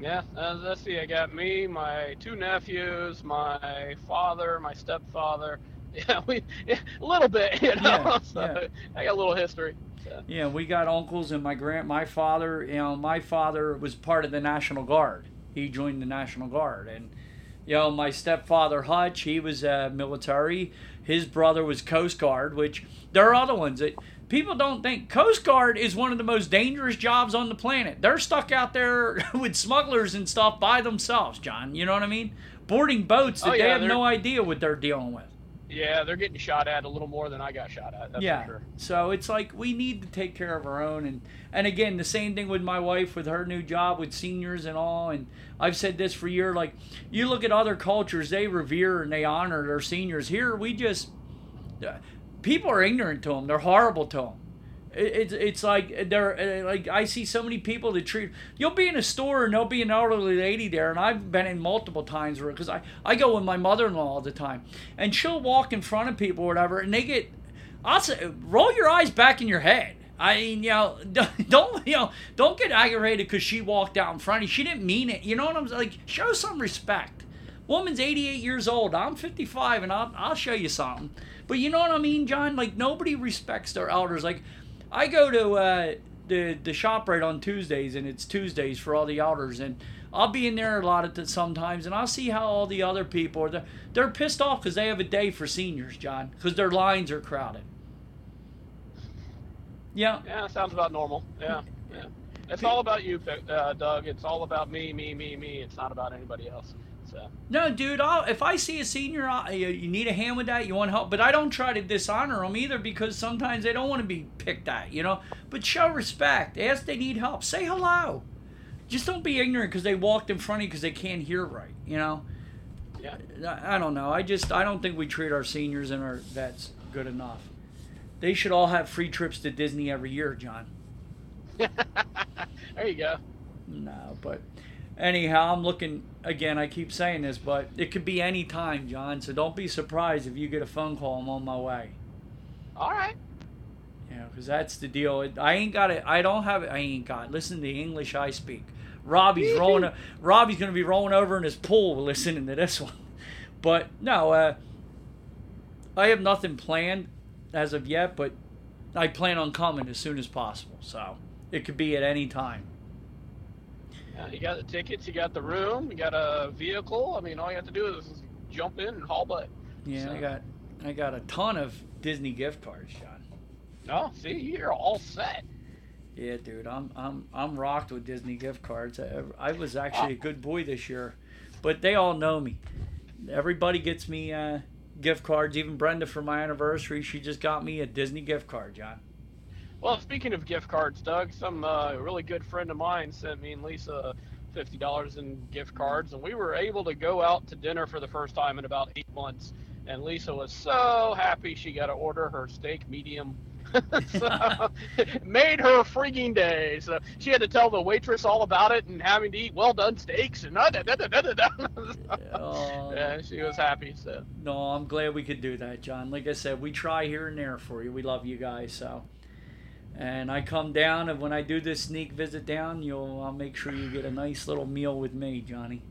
Yeah, uh, let's see. I got me, my two nephews, my father, my stepfather. Yeah, we yeah, a little bit, you know.
Yeah,
so
yeah.
I got a little history. So.
Yeah, we got uncles and my grand, my father. You know, my father was part of the National Guard. He joined the National Guard, and you know, my stepfather Hutch, he was uh, military. His brother was Coast Guard, which there are other ones that people don't think. Coast Guard is one of the most dangerous jobs on the planet. They're stuck out there with smugglers and stuff by themselves, John. You know what I mean? Boarding boats that
Oh,
they
yeah,
have
they're-
no idea what they're dealing with.
Yeah, they're getting shot at a little more than I got shot at. That's
yeah.
for sure.
So it's like we need to take care of our own and and again the same thing with my wife with her new job with seniors and all and I've said this for years like you look at other cultures they revere and they honor their seniors here we just uh, people are ignorant to them they're horrible to them it, it's it's like they're uh, like I see so many people that treat you'll be in a store and there'll be an elderly lady there and I've been in multiple times where because I I go with my mother-in-law all the time and she'll walk in front of people or whatever and they get I'll say roll your eyes back in your head I mean, you know, don't you know, don't get aggravated because she walked out in front of you. She didn't mean it. You know what I'm like? Show some respect. Woman's 88 years old. I'm 55, and I'll I'll show you something. But you know what I mean, John? Like nobody respects their elders. Like I go to uh, the the shop right on Tuesdays, and it's Tuesdays for all the elders, and I'll be in there a lot at the, sometimes, and I'll see how all the other people are. They're, they're pissed off because they have a day for seniors, John, because their lines are crowded. Yeah.
Yeah, sounds about normal. Yeah, yeah. It's all about you, uh, Doug. It's all about me, me, me, me. It's not about anybody else. So.
No, dude. I'll, if I see a senior, i you, you need a hand with that. You want help, but I don't try to dishonor them either because sometimes they don't want to be picked at, you know. But show respect. Ask they need help. Say hello. Just don't be ignorant because they walked in front of you because they can't hear right, you know.
Yeah.
I don't know. I just I don't think we treat our seniors and our vets good enough. They should all have free trips to Disney every year, John.
there you go.
No, but anyhow, I'm looking again. I keep saying this, but it could be any time, John. So don't be surprised if you get a phone call. I'm on my way.
All right.
Yeah, because that's the deal. I ain't got it. I don't have it. I ain't got. It. Listen to the English I speak. Robbie's rolling. Robbie's gonna be rolling over in his pool listening to this one. But no, uh, I have nothing planned as of yet. But I plan on coming as soon as possible. So it could be at any time.
You got the tickets, you got the room, you got a vehicle. I mean, all you have to do is jump in and haul butt.
Yeah, so. I got I got a ton of Disney gift cards, John.
Oh, see, you're all set.
Yeah, dude, I'm I'm I'm rocked with Disney gift cards. I, I was actually a good boy this year, but they all know me. Everybody gets me uh, gift cards. Even Brenda for my anniversary, she just got me a Disney gift card, John.
Well, speaking of gift cards, Doug, some uh, really good friend of mine sent me and Lisa fifty dollars in gift cards, and we were able to go out to dinner for the first time in about eight months. And Lisa was so happy she got to order her steak medium. so, made her freaking day. So she had to tell the waitress all about it and having to eat well done steaks and da, da, da, da, da, oh. yeah, she was happy. So
no, I'm glad we could do that, John. Like I said, we try here and there for you. We love you guys, so and I come down, and when I do this sneak visit down, you'll I'll make sure you get a nice little meal with me, Johnny.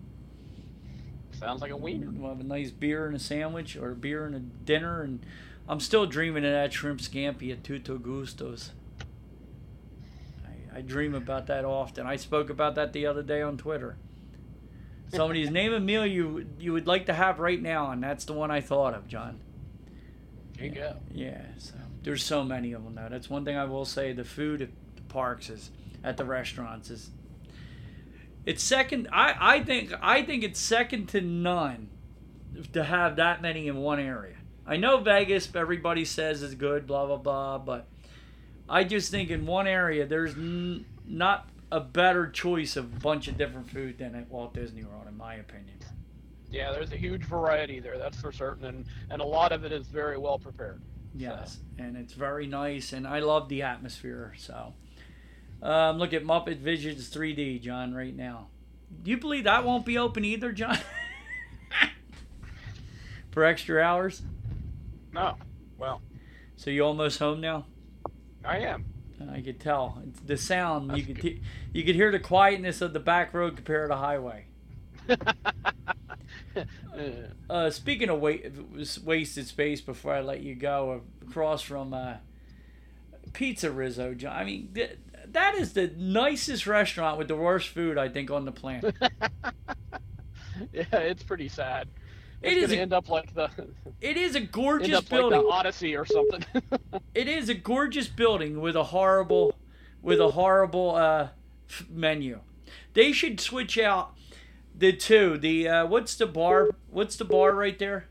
Sounds like a wiener.
We'll have a nice beer and a sandwich, or a beer and a dinner, and I'm still dreaming of that shrimp scampi at Tutto Gusto's. I, I dream about that often. I spoke about that the other day on Twitter. Somebody's name a meal you you would like to have right now, and that's the one I thought of, John.
There you go.
Yeah. So there's so many of them though. That's one thing I will say. The food at the parks is at the restaurants is it's second. I I think I think it's second to none to have that many in one area. I know Vegas, everybody says is good, blah blah blah, but I just think in one area there's n- not a better choice of a bunch of different food than at Walt Disney World, in my opinion.
Yeah, there's a huge variety there, that's for certain, and and a lot of it is very well prepared.
Yes, so. and it's very nice, and I love the atmosphere. So, um, look at Muppet Visions 3D, John, right now. Do you believe that won't be open either, John? For extra hours?
No. Well.
So you almost home now?
I am.
I could tell. It's the sound That's you could t- you could hear the quietness of the back road compared to highway. uh, speaking of wa- wasted space, before I let you go, across from uh, Pizza Rizzo, John. I mean, th- that is the nicest restaurant with the worst food I think on the planet.
yeah, it's pretty sad. It's it is a, end up like the.
It is a gorgeous building.
Like the Odyssey or something.
it is a gorgeous building with a horrible, with a horrible uh, menu. They should switch out the two. The uh, what's the bar? What's the bar right there?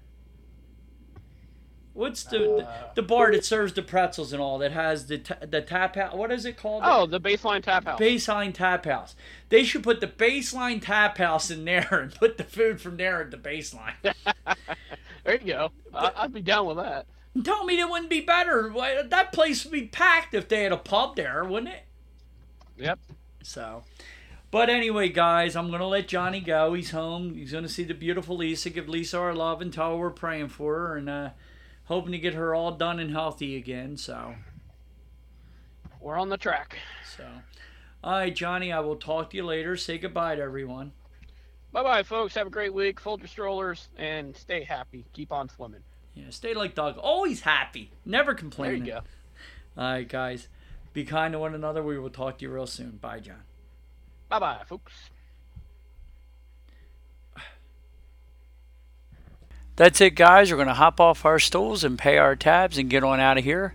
What's the, uh, the, the bar that serves the pretzels and all that has the t- the tap house? What is it called?
Oh, the baseline tap house.
Baseline tap house. They should put the baseline tap house in there and put the food from there at the baseline.
there you go. But, I'd be down with that.
Tell me it wouldn't be better. That place would be packed if they had a pub there, wouldn't it?
Yep.
So, but anyway, guys, I'm gonna let Johnny go. He's home. He's gonna see the beautiful Lisa. Give Lisa our love and tell her we're praying for her and uh, hoping to get her all done and healthy again. So.
we're on the track.
So, all right, Johnny, I will talk to you later. Say goodbye to everyone.
Bye bye, folks. Have a great week. Fold your strollers and stay happy. Keep on swimming.
Yeah, stay like Doug. Always happy. Never complaining.
There you go.
All right, guys. Be kind to one another. We will talk to you real soon. Bye, John.
Bye bye, folks.
That's it, guys. We're going to hop off our stools and pay our tabs and get on out of here.